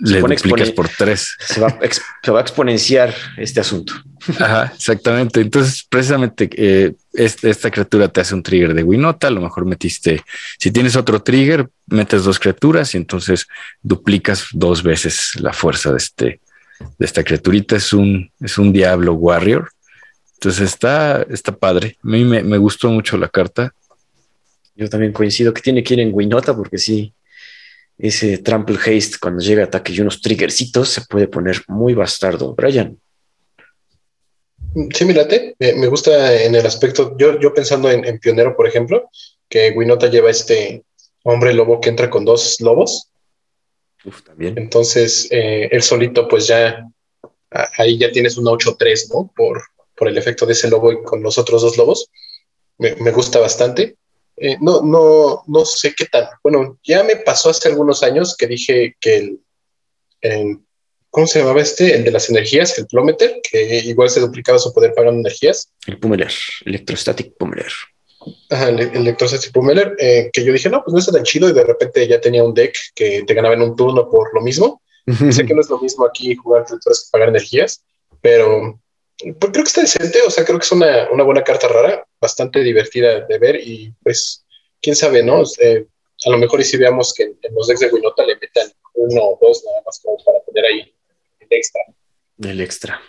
le duplicas por tres. Se va, a exponenciar este asunto. Ajá, exactamente. Entonces, precisamente eh, esta, criatura te hace un trigger de Winota. A lo mejor metiste, si tienes otro trigger, metes dos criaturas y entonces duplicas dos veces la fuerza de este, de esta criaturita. Es un, es un Diablo Warrior. Entonces está, está padre. A mí me, me gustó mucho la carta. Yo también coincido que tiene que ir en Winota porque sí, ese Trample Haste cuando llega a ataque y unos triggercitos se puede poner muy bastardo. Brian. Sí, mírate, me, gusta en el aspecto, yo, yo pensando en, Pionero, por ejemplo, que Winota lleva este hombre lobo que entra con dos lobos. Uf, también. Entonces, eh, él solito, pues ya, ahí ya tienes un 8-3, ¿no? Por, por el efecto de ese lobo y con los otros dos lobos. Me, me gusta bastante. Eh, no, no, no sé qué tal. Bueno, ya me pasó hace algunos años que dije que el, ¿cómo se llamaba este? El de las energías, el Plometer, que igual se duplicaba su poder pagando energías. El Pummeler, Electrostatic Pummeler. Ajá, el Electrostatic Pummeler, eh, que yo dije, no, pues no está tan chido y de repente ya tenía un deck que te ganaba en un turno por lo mismo. sé que no es lo mismo aquí jugar criaturas que pagar energías, pero pues creo que está decente, o sea, creo que es una, buena carta rara, bastante divertida de ver y pues, quién sabe, ¿no? A lo mejor y si veamos que en, los decks de Winota le metan uno o dos nada más como para tener ahí el extra. El extra.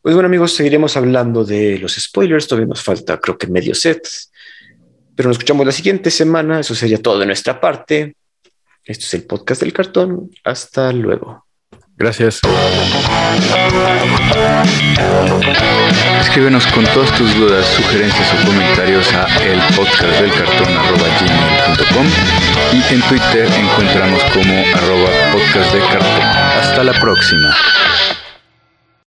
Pues bueno amigos, seguiremos hablando de los spoilers, todavía nos falta creo que medio set, pero nos escuchamos la siguiente semana, eso sería todo de nuestra parte. Esto es el podcast del cartón, hasta luego. Gracias. Escríbenos con todas tus dudas, sugerencias o comentarios a el podcast del cartón y en Twitter encontramos como arroba podcast de cartón. Hasta la próxima.